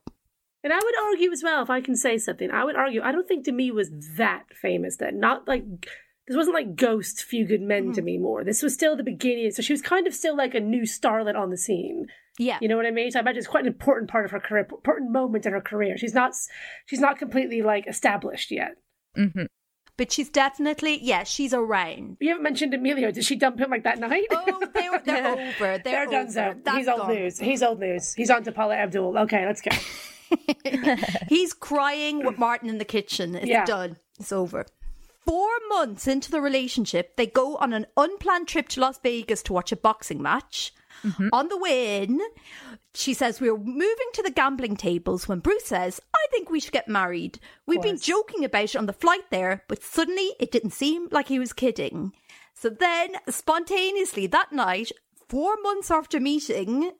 And I would argue as well, if I can say something, I would argue I don't think Demi was that famous then. Not like this wasn't like Ghost, Few Good Men to me more. This was still the beginning. So she was kind of still like a new starlet on the scene. Yeah You know what I mean? So I imagine it's quite an important part of her career, important moment in her career. She's not she's not completely like established yet. hmm but she's definitely yeah she's around You haven't mentioned Emilio. Did she dump him like that night? oh they're, they're over they're, They're done so. He's old gone. news. He's old news. He's on to Paula Abdul. Okay, let's go. He's crying with Martin in the kitchen. It's Yeah. done. It's over. Four months into the relationship, they go on an unplanned trip to Las Vegas to watch a boxing match. Mm-hmm. On the way in, she says, We're moving to the gambling tables when Bruce says, I think we should get married. We've been joking about it on the flight there, but suddenly it didn't seem like he was kidding. So then, spontaneously that night, four months after meeting,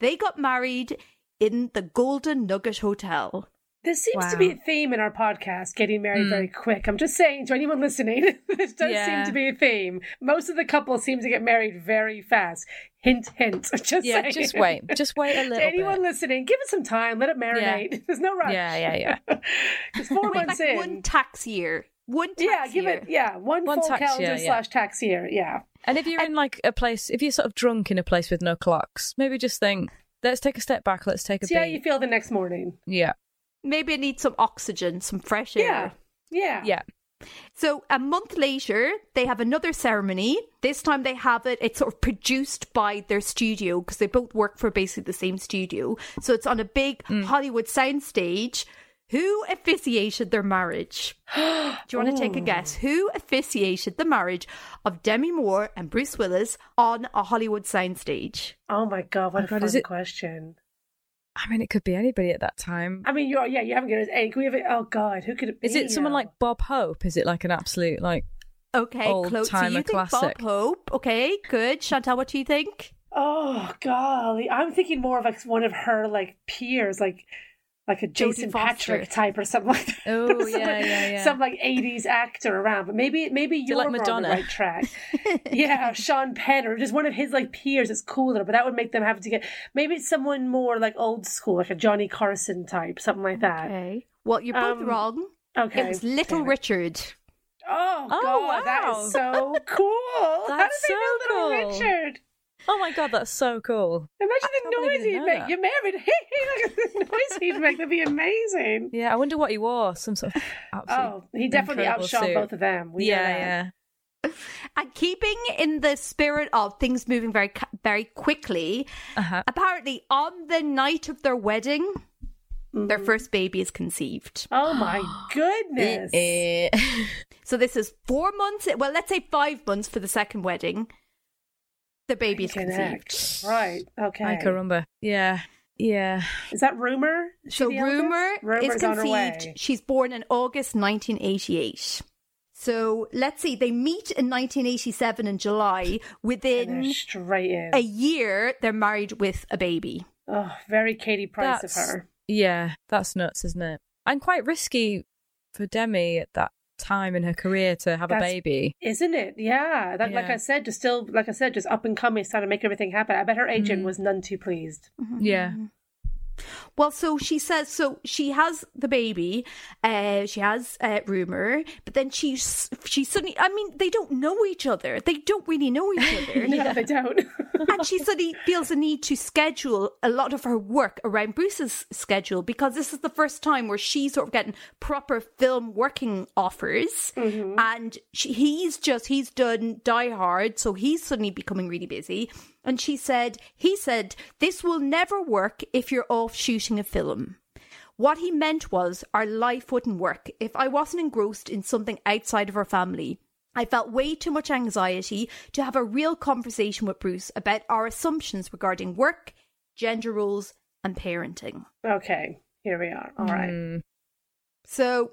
they got married in the Golden Nugget Hotel. There seems to be a theme in our podcast getting married mm. very quick. I'm just saying to anyone listening, this does Yeah. seem to be a theme. Most of the couples seem to get married very fast. Hint, hint. Just Yeah, saying. just wait. Just wait a To little anyone bit. listening, give it some time. Let it marinate. There's no rush. Yeah, yeah, yeah. It's four Wait, months like in. one tax year. One tax yeah, give year. it. Yeah, one, One full tax calendar year, yeah. slash tax year. Yeah. And if you're in like a place, if you're sort of drunk in a place with no clocks, maybe just think let's take a step back. Let's take a See how beat. you feel the next morning. yeah, Maybe I need some oxygen, some fresh air. Yeah. Yeah. yeah. So a month later, they have another ceremony. This time they have it, it's sort of produced by their studio because they both work for basically the same studio. So it's on a big mm. Hollywood soundstage. Who officiated their marriage? Do you want to take a oh. guess? Who officiated the marriage of Demi Moore and Bruce Willis on a Hollywood soundstage? Oh my god, what Oh a God, fun is it- question. I mean, it could be anybody at that time. I mean, you're yeah, you haven't given us any. Can we have it? Oh god, who could it be? Is it someone now? like Bob Hope? Is it like an absolute like? Okay, Old close. So timer you think classic. Bob Hope? Okay, good. Chantal, what do you think? Oh golly, I'm thinking more of like one of her like peers, like like a Jason. Patric type or something like that. Oh, Some- yeah, yeah, yeah. Some like '80s actor around, but maybe maybe you're like more on Madonna? the right track. yeah, Sean Penn or just one of his like peers is cooler, but that would make them have to get maybe it's someone more like old school, like a Johnny Carson type, something like that. Okay. Well, you're both Um, wrong. Okay, It was Little damn it. Richard. Oh, Oh, god, that wow. is so cool. How did That's they know so Little cool. Richard? Oh my god, that's so cool. Imagine I the noise he'd make. that. You're married. Hey, look at the noise he'd make. That'd be amazing. Yeah, I wonder what he wore. Some sort of absolute Oh, he definitely outshone suit. both of them. We yeah, that. yeah. And keeping in the spirit of things moving very, very quickly, Uh-huh. apparently on the night of their wedding, their Mm-hmm. first baby is conceived. Oh my goodness. So this is four months. Well, let's say five months for the second wedding. The baby is Connect. conceived. Right. Okay. I carumba. Yeah, yeah. Is that Rumer? Is So Rumer Rumer's is on her way. conceived. She's born in August 1988. So let's see. They meet in 1987 in July. Within straight in. a year, they're married with a baby. Oh, very Katie Price That's of her. yeah. That's nuts, isn't it? And quite risky for Demi at that time in her career to have a baby. Isn't it? Yeah. That, like I said, just still, like I said, just up and coming, trying to make everything happen. I bet her agent Mm. was none too pleased. Yeah. Well, so she says, so she has the baby, uh, she has uh, Rumer, but then she's she suddenly, I mean, they don't know each other. They don't really know each other. No, they don't. and she suddenly feels the need to schedule a lot of her work around Bruce's schedule because this is the first time where she's sort of getting proper film working offers, and she, he's just he's done Die Hard, so he's suddenly becoming really busy. And she said, he said, this will never work if you're off shooting a film. What he meant was our life wouldn't work if I wasn't engrossed in something outside of our family. I felt way too much anxiety to have a real conversation with Bruce about our assumptions regarding work, gender roles, and parenting. okay. Here we are. All right. Mm, So,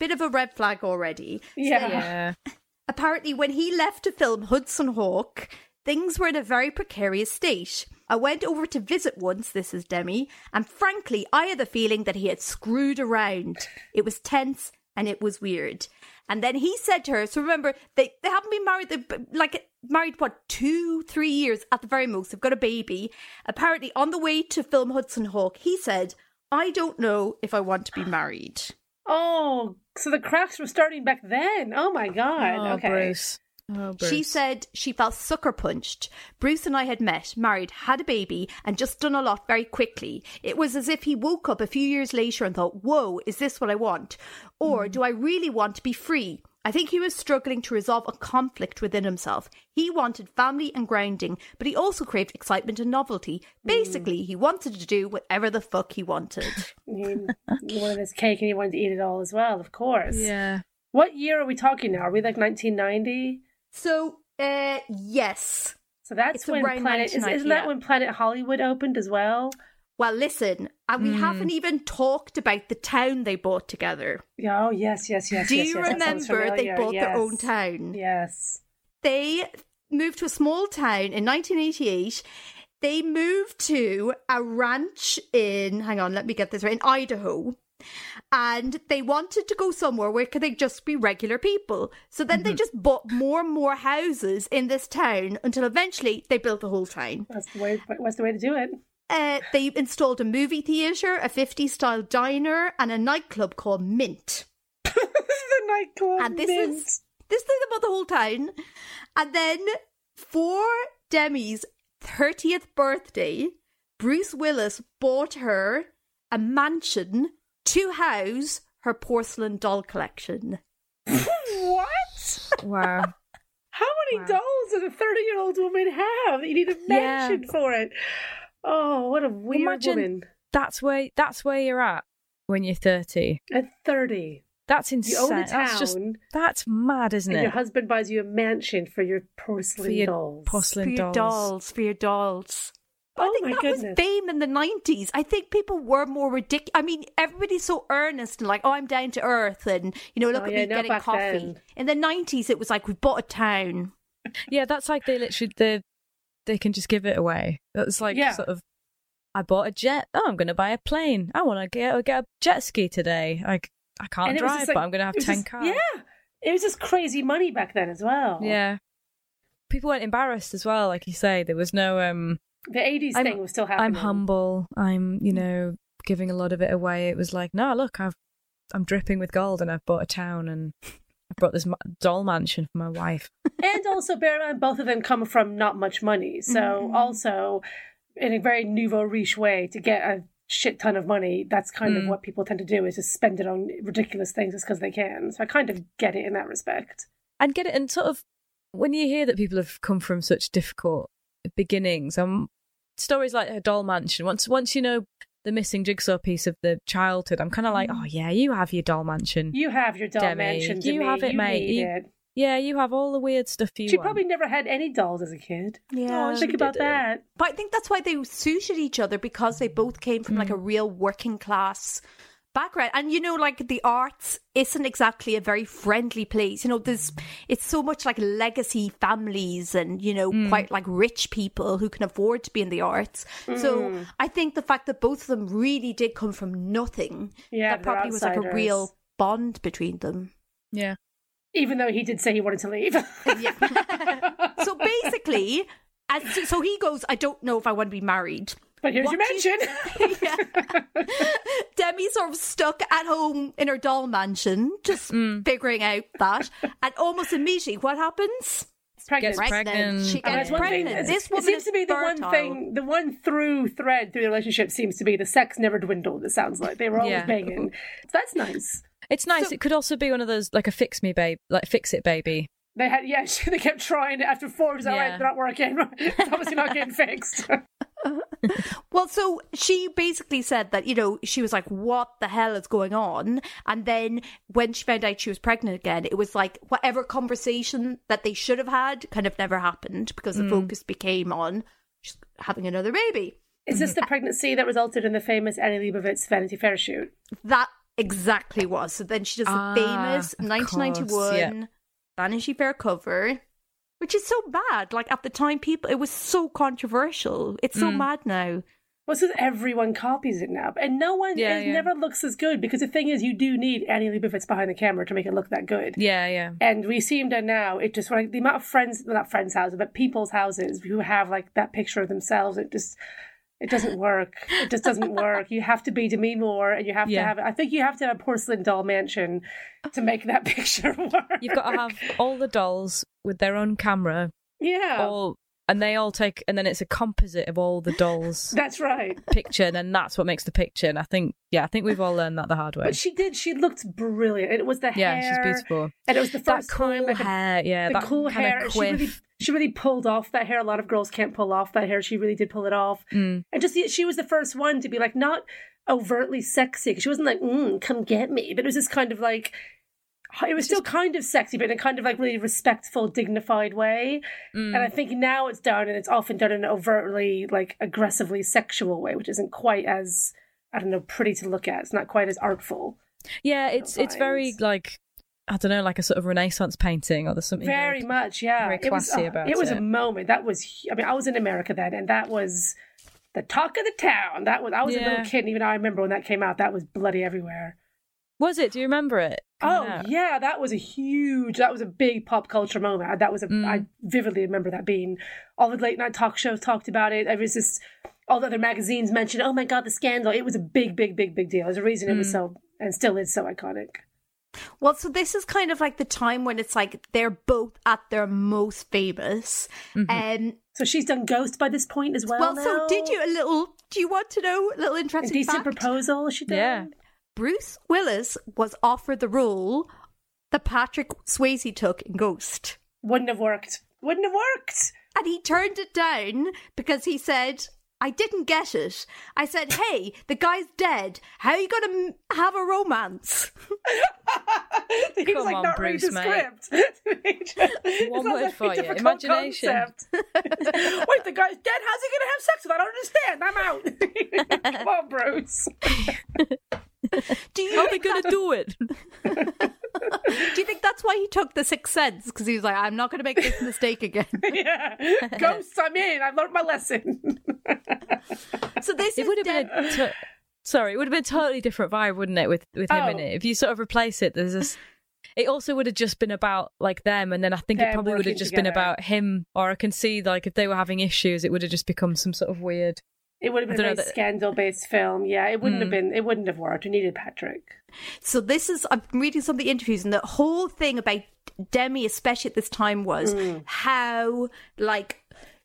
bit of a red flag already. Yeah. yeah. Apparently, when he left to film Hudson Hawk, things were in a very precarious state. I went over to visit once, this is Demi, and frankly, I had the feeling that he had screwed around. It was tense and it was weird. And then he said to her, so remember, they, they haven't been married, they've like married, what, two, three years at the very most. They've got a baby. Apparently, on the way to film Hudson Hawk, he said, I don't know if I want to be married. Oh, so the cracks were starting back then. Oh my god. Oh, okay. Bruce. Oh, She said she felt sucker punched. Bruce and I had met, married, had a baby, and just done a lot very quickly. It was as if he woke up a few years later and thought, whoa, is this what I want? Or hmm. do I really want to be free? I think he was struggling to resolve a conflict within himself. He wanted family and grounding, but he also craved excitement and novelty. Hmm. Basically, he wanted to do whatever the fuck he wanted. I mean, you wanted this cake and he wanted to eat it all as well, of course. Yeah. What year are we talking now? Are we like 1990? So, uh, yes. So that's It's when Planet is, 1990, isn't that when Planet Hollywood opened as well? Well, listen, and we haven't even talked about the town they bought together. Yeah, oh yes, yes, yes. Do yes, you yes, remember they bought their own town? Yes. They moved to a small town in 1988. They moved to a ranch in, hang on, let me get this right, in Idaho. And they wanted to go somewhere where could they just be regular people. So then they just bought more and more houses in this town until eventually they built the whole town. That's the way. What's the way to do it? Uh, they installed a movie theatre, a 50s style diner, and a nightclub called Mint. this is the nightclub. And this Mint. is this thing about the whole town. And then for Demi's 30th birthday, Bruce Willis bought her a mansion to house her porcelain doll collection. what? Wow. How many Wow. dolls does a 30 year old woman have? You need a Yeah. mansion for it. Oh, what a weird Imagine- woman. That's where that's where you're at when you're 30. At 30, That's you insane. own a town, That's just that's mad, isn't and it? your husband buys you a mansion for your porcelain For your dolls. porcelain for your dolls. dolls. For your dolls. But I Oh think my that goodness. was fame in the 90s. I think people were more ridiculous. I mean, everybody's so earnest and like, oh, I'm down to earth and, you know, look Oh, at yeah, me getting coffee. then. In the 90s, it was like, we bought a town. Yeah, that's like they literally they they can just give it away. That's like Yeah. sort of. I bought a jet. Oh, I'm going to buy a plane. I want to get get a jet ski today. Like I can't drive, like- but I'm going to have ten just- cars. Yeah. It was just crazy money back then as well. yeah. People weren't embarrassed as well, like you say. There was no um. The 80s I'm- thing was still happening. I'm humble. I'm you know giving a lot of it away. It was like no, look, I've I'm dripping with gold, and I've bought a town, and I brought this doll mansion for my wife. and also bear in mind both of them come from not much money so Mhm. also in a very nouveau riche way to get a shit ton of money that's kind of Mm. what people tend to do is just spend it on ridiculous things just because they can so i kind of get it in that respect and get it and sort of when you hear that people have come from such difficult beginnings um stories like a doll mansion once once you know the missing jigsaw piece of the childhood i'm kind of like mm. oh yeah you have your doll mansion you have your doll Demi, mansion you Demi. have it, you mate. need You- it. yeah you have all the weird stuff you she want. probably never had any dolls as a kid Yeah. Oh, think about didn't. that But I think that's why they suited each other because they both came from like mm. a real working class background. And you know, like the arts isn't exactly a very friendly place. You know, there's it's so much like legacy families and, you know, mm. quite like rich people who can afford to be in the arts. So mm. I think the fact that both of them really did come from nothing, Yeah, that probably was like a real bond between them. yeah even though he did say he wanted to leave Yeah. so basically, as so he goes, I don't know if I want to be married. But here's your What do you- mansion Yeah. Demi's sort of stuck at home in her doll mansion, just mm. figuring out that. And almost immediately, what happens? pregnant Gets pregnant. She gets that's one thing. pregnant. This This woman seems is to be the one thing, the one through thread through the relationship seems to be the sex never dwindled. It sounds like they were always Yeah. banging. So that's nice. it's nice So- it could also be one of those like a fix me babe like fix it baby They had yeah. They kept trying it after four. It was all right. Yeah. They're not working. it's obviously not getting fixed. Well, so she basically said that, you know, she was like, what the hell is going on? And then when she found out she was pregnant again, it was like whatever conversation that they should have had kind of never happened because the focus became on having another baby. Is this the pregnancy that resulted in the famous Annie Leibovitz Vanity Fair shoot? That exactly was. So then she does Ah, the famous 1991 course, yeah. Vanity Fair cover, which is so bad. Like at the time, people, it was so controversial. It's Mm. so mad now. Well, it's 'cause everyone copies it now, and no one. Yeah, it yeah. never looks as good because the thing is, you do need Annie Leibovitz behind the camera to make it look that good. yeah yeah And we see him done now. It just like the amount of friends, well, not friends' houses, but people's houses who have like that picture of themselves. It just, it doesn't work. It just doesn't work. You have to be Demi Moore, and you have Yeah. to have. I think you have to have a porcelain doll mansion to make that picture work. you've got to have all the dolls with their own camera yeah. all and they all take and then it's a composite of all the dolls That's right. picture and then that's what makes the picture and i think yeah i think we've all learned that the hard way But she did. She looked brilliant. It was the hair. yeah hair. she's beautiful And it was the that first cool time. like, hair yeah the that cool hair. She really, she really pulled off that hair. A lot of girls can't pull off that hair. She really did pull it off. Mm. And just she was the first one to be like not overtly sexy She wasn't like, mm, "Come get me," but it was just kind of like. It was still kind of sexy, but in a kind of like really respectful, dignified way. Mm. And I think now it's done, and it's often done in an overtly, like, aggressively sexual way, which isn't quite as, I don't know, pretty to look at. It's not quite as artful. yeah it's it's very like i don't know like a sort of renaissance painting or there's something very much yeah very it was classy uh, about it was it. a moment that was i mean i was in america then and that was the talk of the town that was i was a little kid and even i remember when that came out that was bloody everywhere was it do you remember it oh out? yeah that was a huge that was a big pop culture moment that was a I Mm. vividly remember that being all the late night talk shows talked about it it was just all the other magazines mentioned oh my god the scandal it was a big big big big deal there's a reason it was Mm. so and still is so iconic Well, so this is kind of like the time when it's like they're both at their most famous. Um, So she's done Ghost by this point as well. well, so did you a little? Do you want to know a little A interesting decent fact? proposal she did. Yeah. Bruce Willis was offered the role that Patrick Swayze took in Ghost. Wouldn't have worked. Wouldn't have worked. And he turned it down because he said, I didn't get it. I said, hey, the guy's dead. How are you going to m- have a romance? he was Come like on, not Bruce, read the mate. script. It One word for you, imagination. concept. Wait, the guy's dead. How's he going to have sex with? I don't understand. I'm out. Come on, Bruce. Do you How are they think going to do it? Do you think that's why he took the Sixth Sense? Because he was like, I'm not going to make this mistake again. yeah, ghosts. I'm in. I've learned my lesson. So this it would have Deb- been a sorry, it would have been a totally different vibe, wouldn't it, with with him in Oh. it? If you sort of replace it, there's this. It also would have just been about like them, and then I think it probably would have just been about him. Or I can see like if they were having issues, it would have just become some sort of weird. It would have been a don't very know that- scandal-based film. Yeah, it wouldn't have Mm. been. It wouldn't have worked. We needed Patrick. So this is I'm reading some of the interviews, and the whole thing about Demi, especially at this time, was how like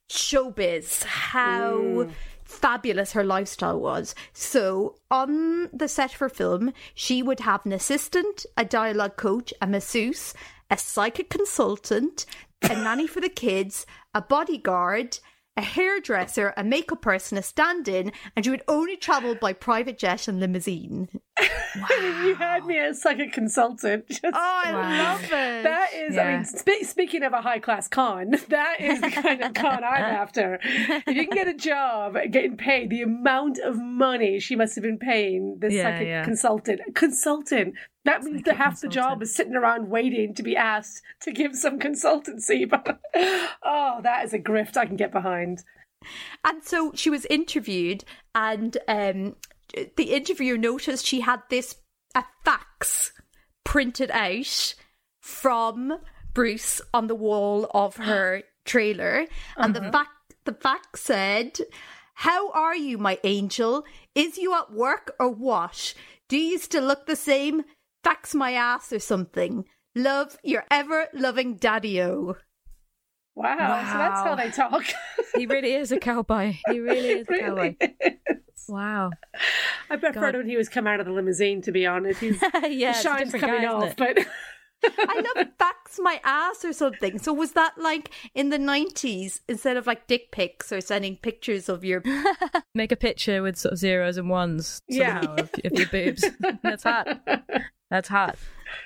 showbiz, how fabulous her lifestyle was. So on the set her film, she would have an assistant, a dialogue coach, a masseuse, a psychic consultant, a nanny for the kids, a bodyguard. A hairdresser, a makeup person, a stand in, and she would only travel by private jet and limousine. You had me as like a consultant. Just- Oh, I Wow. love it. That is, I mean, spe- speaking of a high class con, that is the kind of con I'm after. If you can get a job getting paid the amount of money she must have been paying this Yeah, psychic yeah. consultant, consultant, that means that Psychic half the job is sitting around waiting to be asked to give some consultancy. But oh, that is a grift I can get behind. And so she was interviewed, and um, the interviewer noticed she had this a fax printed out from Bruce on the wall of her trailer, and the uh-huh. fact the fax said. How are you, my angel? Is you at work or what? Do you still look the same? Fax my ass or something. Love your ever loving daddy o. Wow, so that's how they talk. He really is a cowboy. He really is a cowboy. Really? Wow. I preferred God. when he was come out of the limousine. To be honest, he's yeah, the it's a shine's coming guy, isn't off, it? but. I love fax my ass or something. So was that like in the nineties instead of like dick pics or sending pictures of your Make a picture with sort of zeros and ones. Yeah. of, of your boobs. That's hot. That's hot.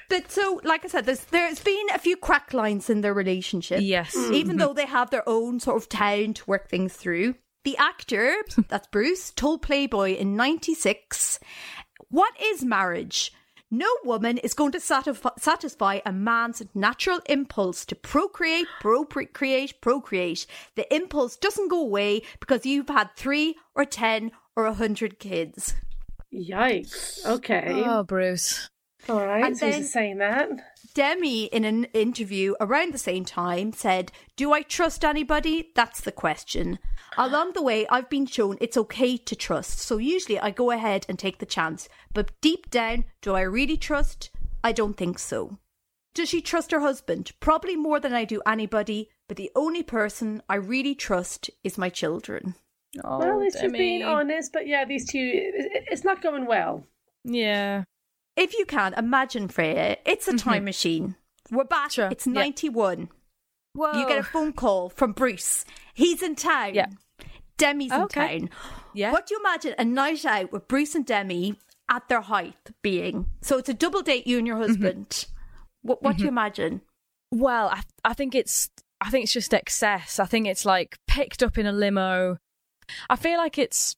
But so like I said, there's there's been a few crack lines in their relationship. Yes. Mm-hmm. Even though they have their own sort of town to work things through. The actor, that's Bruce, told Playboy in ninety six, What is marriage? No woman is going to satisfy, satisfy a man's natural impulse to procreate, procreate, procreate. The impulse doesn't go away because you've had three or ten or a hundred kids. Yikes. Okay. Oh, Bruce. All right. and so then- saying that. Demi, in an interview around the same time, said, Do I trust anybody? That's the question. Along the way, I've been shown it's okay to trust, so usually I go ahead and take the chance. But deep down, do I really trust? I don't think so. Does she trust her husband? Probably more than I do anybody, but the only person I really trust is my children. Oh, well, it's just Demi. being honest, but yeah, these two, it's not going well. Yeah. If you can, imagine, Freya, it's a mm-hmm. time machine. We're back. Sure, It's yeah. 91. Whoa. You get a phone call from Bruce. He's in town. Yeah. Demi's Okay. in town. Yeah. What do you imagine a night out with Bruce and Demi at their height being? So it's a double date, you and your mm-hmm. husband. What, what do you mm-hmm. imagine? Well, I, I think it's I think it's just excess. I think it's like picked up in a limo. I feel like it's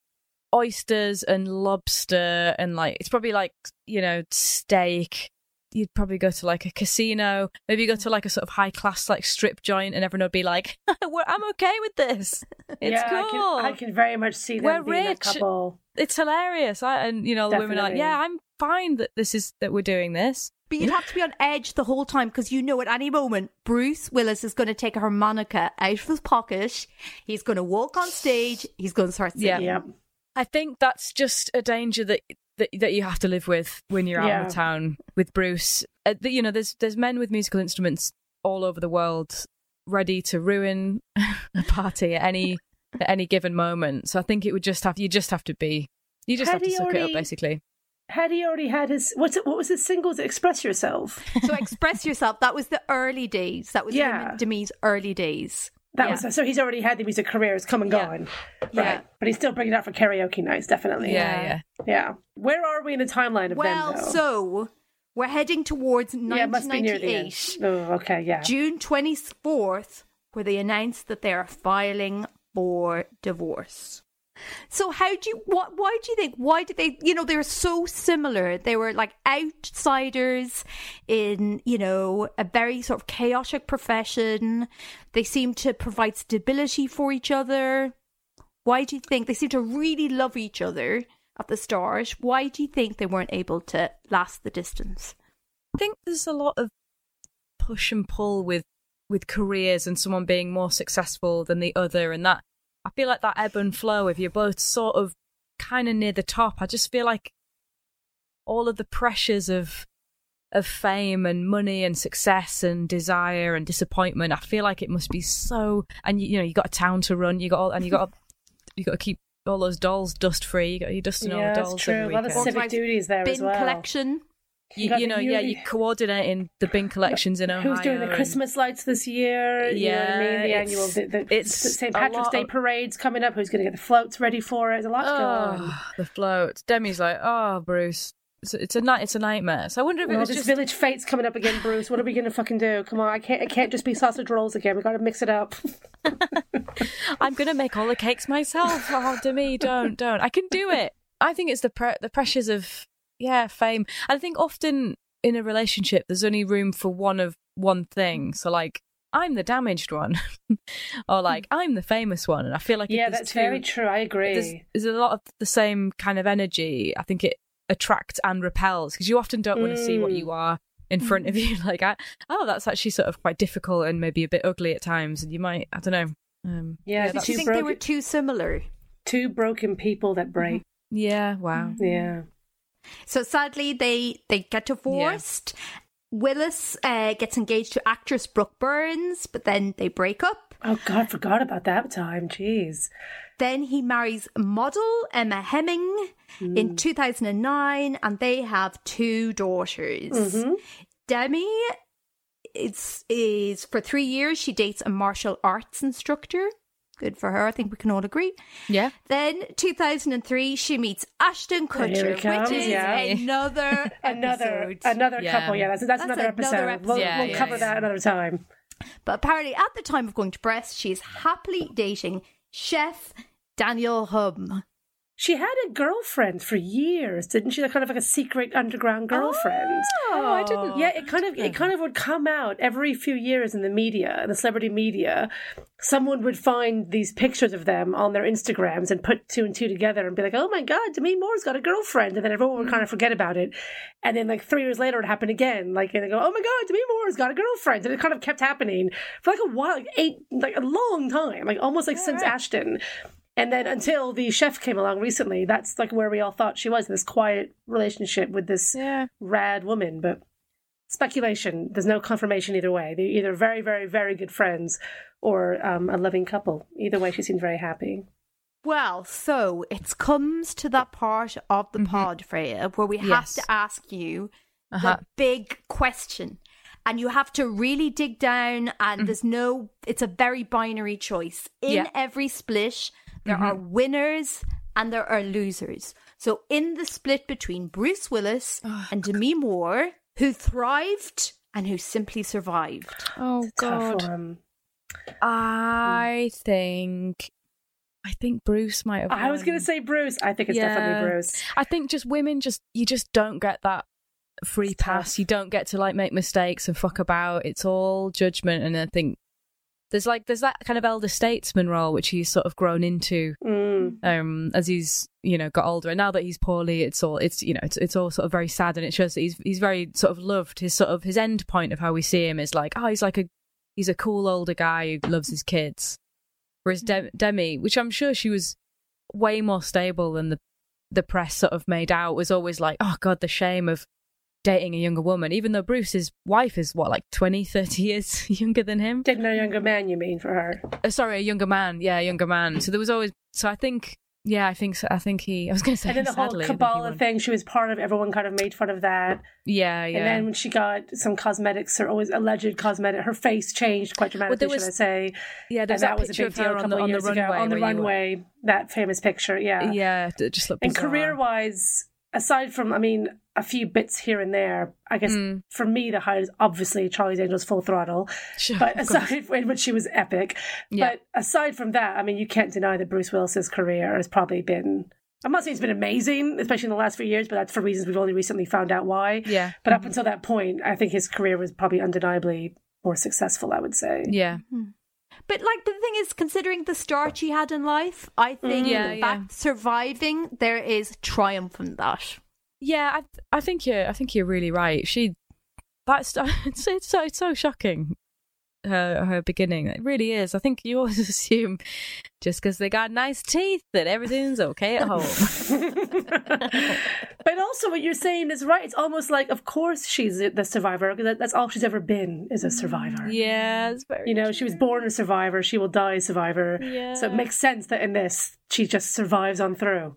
oysters and lobster and like it's probably like you know steak. You'd probably go to like a casino, maybe you go to like a sort of high class like strip joint, and everyone would be like, "I'm okay with this. It's yeah, cool. I can, I can very much see them We're being a rich. couple. It's hilarious." I, and you know, the women are like, "Yeah, I'm fine that this is that we're doing this." But you'd have to be on edge the whole time because you know at any moment Bruce Willis is going to take a harmonica out of his pocket. He's going to walk on stage. He's going to start singing. Yeah. Yep. I think that's just a danger that that that you have to live with when you're out Yeah. of town with Bruce. Uh, the- you know, there's there's men with musical instruments all over the world ready to ruin a party at any at any given moment. So I think it would just have you just have to be you just Had have to he suck it up basically. Had he already had his what's it? What was his singles? Express yourself. So express yourself. That was the early days. That was Yeah. Demi's early days. That Yeah. was so he's already had the music career. It's come and Yeah. gone. Yeah. Right. But he's still bringing it out for karaoke nights. Definitely. Yeah, yeah. Yeah. Where are we in the timeline of Well, them? Though? so we're heading towards yeah, must be near the end. 1998. Oh, okay. Yeah. June 24th, where they announced that they are filing for divorce. So how do you what why do you think why did they you know they're so similar. They were like outsiders in you know a very sort of chaotic profession. They seem to provide stability for each other. Why do you think they seem to really love each other at the start. Why do you think they weren't able to last the distance? I think there's a lot of push and pull with with careers and someone being more successful than the other and that I feel like that ebb and flow if you're both sort of kind of near the top I just feel like all of the pressures of of fame and money and success and desire and disappointment I feel like it must be so and you, you know you got a town to run you got all, and you got you got to keep all those dolls dust free you got you dusting all dolls. yeah, the that's true. every A lot of civic duties there as bin well. collection You you, know, yeah, you're coordinating the bin collections in Ohio. Who's doing the Christmas lights this year? you know I Yeah, mean? The annual, the, the, it's St. Patrick's Day of- parade's coming up. Who's going to get the floats ready for it? There's a lot going on. Oh, the floats. Demi's like, oh, Bruce, it's, it's a night, it's a nightmare. So I wonder if it was this just. village fête's coming up again, Bruce. What are we going to fucking do? Come on, I can't. It can't just be sausage rolls again. We got to mix it up. I'm gonna make all the cakes myself. Oh, Demi, don't, don't. I can do it. I think it's the pre- the pressures of yeah, fame. And I think often in a relationship, there's only room for one of one thing. So like. I'm the damaged one, or like I'm the famous one, and I feel like yeah, that's two- very true. I agree. there's, there's a lot of the same kind of energy. I think it attracts and repels because you often don't want to see what Mm. you are in front of you. Like, I, oh, that's actually sort of quite difficult and maybe a bit ugly at times. And you might, I don't know. Um, Yeah, yeah, do you too think they were too similar Two broken people that break. yeah, wow. Yeah. So sadly, they they get divorced. Willis uh, gets engaged to actress Brooke Burns, but then they break up. Oh God, forgot about that time. Jeez. Then he marries model Emma Heming in 2009, and they have two daughters. Demi it's is for three years. She dates a martial arts instructor. Good for her. I think we can all agree. Yeah. Then 2003, she meets Ashton Kutcher, which is yeah. another Another another Yeah. couple. Yeah, that's that's, That's another, another episode. episode. We'll, Yeah, we'll yeah, cover yeah. that another time. But apparently, at the time of going to press, she is happily dating chef Daniel Humm. She had a girlfriend for years, didn't she? Like kind of like a secret underground girlfriend. Oh, I didn't. Yeah, it kind of it kind of would come out every few years in the media, in the celebrity media. Someone would find these pictures of them on their Instagrams and put two and two together and be like, "Oh my God, Demi Moore's got a girlfriend," and then everyone would kind of mm. forget about it. And then like three years later, it happened again. Like and they go, "Oh my God, Demi Moore's got a girlfriend," and it kind of kept happening for like a while, like eight, like a long time, like almost like since Ashton. And then until the chef came along recently, that's like where we all thought she was this quiet relationship with this Yeah. rad woman. But speculation, there's no confirmation either way. They're either very, very, very good friends or um, a loving couple. Either way, she seems very happy. Well, so it comes to that part of the pod, Freya, where we have to ask you Uh-huh. the big question. And you have to really dig down, and there's no, it's a very binary choice. In Yeah. every split, there are mm-hmm. winners and there are losers. So, in the split between Bruce Willis and Demi Moore, who thrived and who simply survived? Oh, God. I think. I think Bruce might have. I was going to say Bruce. I think it's definitely Bruce. I think just women just you just don't get that free It's pass. tough. You don't get to like make mistakes and fuck about. It's all judgment and I think there's like there's that kind of elder statesman role which he's sort of grown into Mm. um as he's you know got older. And now that he's poorly it's all it's you know it's it's all sort of very sad and it shows that he's he's very sort of loved. His sort of his end point of how we see him is like oh he's like a he's a cool older guy who loves his kids. Whereas Dem- Demi which I'm sure she was way more stable than the the press sort of made out was always like, oh God, the shame of dating a younger woman, even though Bruce's wife is what, like 20, 30 years younger than him? Dating a younger man, you mean, for her? Uh, sorry, a younger man. Yeah, a younger man. So there was always, so I think, yeah, I think so. I think he, I was going to say, And then the whole sadly, he Kabbalah thing, she was part of. Everyone kind of made fun of that. Yeah, yeah. And then when she got some cosmetics, or always alleged cosmetic, her face changed quite dramatically. there was- should I say? yeah, that that, was a picture big of deal her a on couple the, on the years runway. ago. On the you were- runway, that famous picture. Yeah. Yeah, it just looked And career wise, aside from, I mean, a few bits here and there, I guess Mm. for me, the highlight is obviously Charlie's Angels Full Throttle. Sure, But aside from which she was epic. Yeah. But aside from that, I mean, you can't deny that Bruce Willis's career has probably been. I'm not saying it's been amazing, especially in the last few years, but that's for reasons we've only recently found out why. Yeah. But up mm-hmm. until that point, I think his career was probably undeniably more successful, I would say. Yeah. Hmm. But like the thing is, considering the start she had in life, I think mm. Yeah, the yeah. surviving there is triumph in that. Yeah, I, I think you're. I think you're really right. She, that's it's, it's so it's so shocking. Her her beginning, it really is. I think you always assume just because they got nice teeth that everything's okay at home. but also, what you're saying is right. It's almost like, of course, she's the survivor that, that's all she's ever been is a survivor. yeah, it's very. You know, she was born a survivor. She will die a survivor. Yeah. So it makes sense that in this, she just survives on through.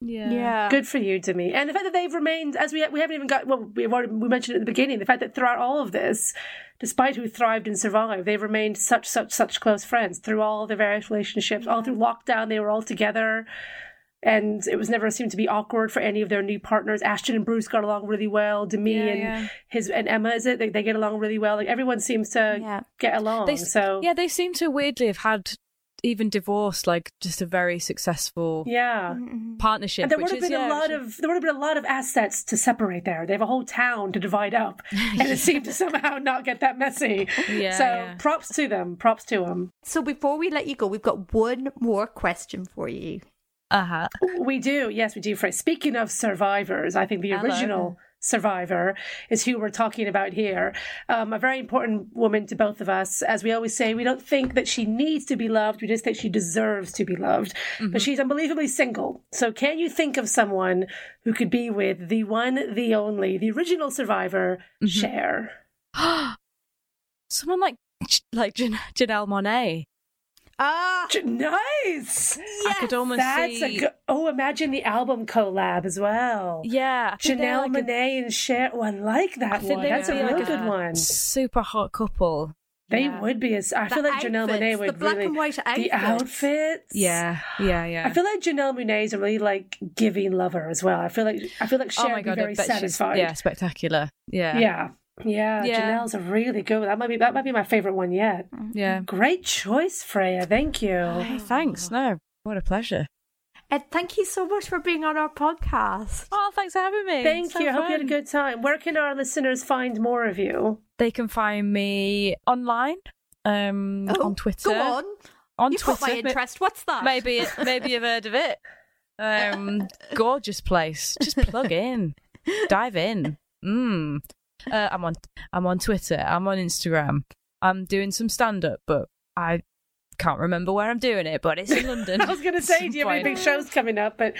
Yeah. Good for you, Demi. And the fact that they've remained, as we we haven't even got, well, we've already, we mentioned at the beginning, the fact that throughout all of this, despite who thrived and survived, they've remained such, such, such close friends through all their various relationships. All through lockdown, they were all together. And it was never seemed to be awkward for any of their new partners. Ashton and Bruce got along really well. Demi Yeah, and yeah. his and Emma, is it? They, they get along really well. Like everyone seems to Yeah. get along. They, so yeah, they seem to weirdly have had even divorced like just a very successful yeah. partnership. And there would have is, been yeah, a lot of there would have been a lot of assets to separate there. They have a whole town to divide up, and it seemed to somehow not get that messy. Yeah, so yeah. props to them. Props to them. So before we let you go, we've got one more question for you. uh-huh. We do, yes, we do. Fred. Speaking of survivors, I think the Hello. original survivor is who we're talking about here. Um, a very important woman to both of us. As we always say, we don't think that she needs to be loved. We just think she deserves to be loved. But she's unbelievably single. So can you think of someone who could be with the one, the only, the original survivor, Cher? Someone like like Jan- Janelle Monáe. Ah, J- Nice. I could almost That's see. a good. Oh, imagine the album collab as well. yeah, I think Janelle like a- and Cher. Oh, I like that I one. That's a would real like good one. Super hot couple. They Yeah. would be. As, I The feel like Janelle outfits, Monáe the would black really. and white The outfits. outfits. Yeah, yeah, yeah. I feel like Janelle Monáe is a really like giving lover as well. I feel like I feel like Cher oh my would be very I satisfied. yeah, spectacular. Yeah, yeah, yeah. Yeah. Janelle's a really good. one. That might be that might be my favorite one yet. yeah. Great choice, Freya. Thank you. Hey, thanks. No, what a pleasure. Ed, thank you so much for being on our podcast. Oh, thanks for having me. Thank So you. I hope you had a good time. Where can our listeners find more of you? They can find me online, um, Oh, on Twitter. Go on. On You've Twitter. got my interest. What's that? Maybe, maybe you've heard of it. Um, gorgeous place. Just plug in, dive in. Mm. Uh, I'm on. I'm on Twitter. I'm on Instagram. I'm doing some stand up, but I can't remember where I'm doing it. But it's in London. I was going to say, do you have any big shows coming up? But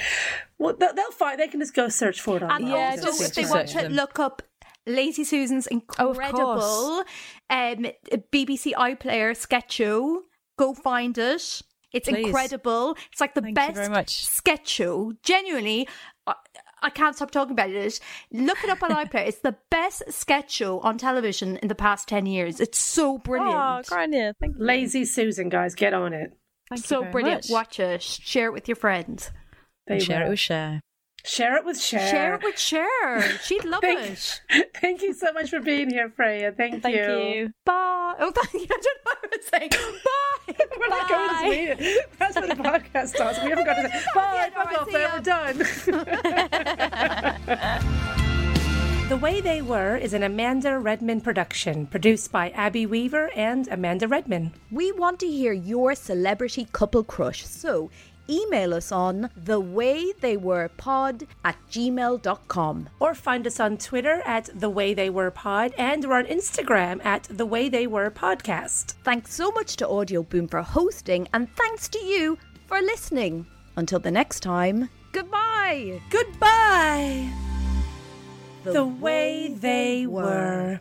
well, they'll, they'll find. They can just go search for it on. And Yeah, also, just if they want to look up Lazy Susan's Oh, of incredible um, BBC iPlayer sketch show, go find it. It's Please. incredible. It's like the Thank best very sketch show. Genuinely, I, I can't stop talking about it. Look it up on iPlayer. It's the best sketch show on television in the past 10 years. It's so brilliant. Oh, Gráinne, thank you. Lazy Susan, guys, get on it. Thank you so very brilliant. much. Watch it. Share it with your friends. They And share it with share. Share it with Cher. Share it with Cher. She'd love Thank, it. thank you so much for being here, Freya. Thank, Thank you. you. Bye. Oh, thank you. I don't know what I was saying. Bye. We're not going to Bye. Sweden. That's what the podcast does. We haven't got to say, bye, Yeah, fuck off, alright, there, we're done. The Way They Were is an Amanda Redman production, produced by Abby Weaver and Amanda Redman. We want to hear your celebrity couple crush, so email us on thewaytheywerepod at gmail.com. Or find us on Twitter at The Way They Were Pod, and we're on Instagram at The Way They Were Podcast. Thanks so much to Audioboom for hosting, and thanks to you for listening. Until the next time, Goodbye. Goodbye. The, way they were.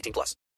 18 plus.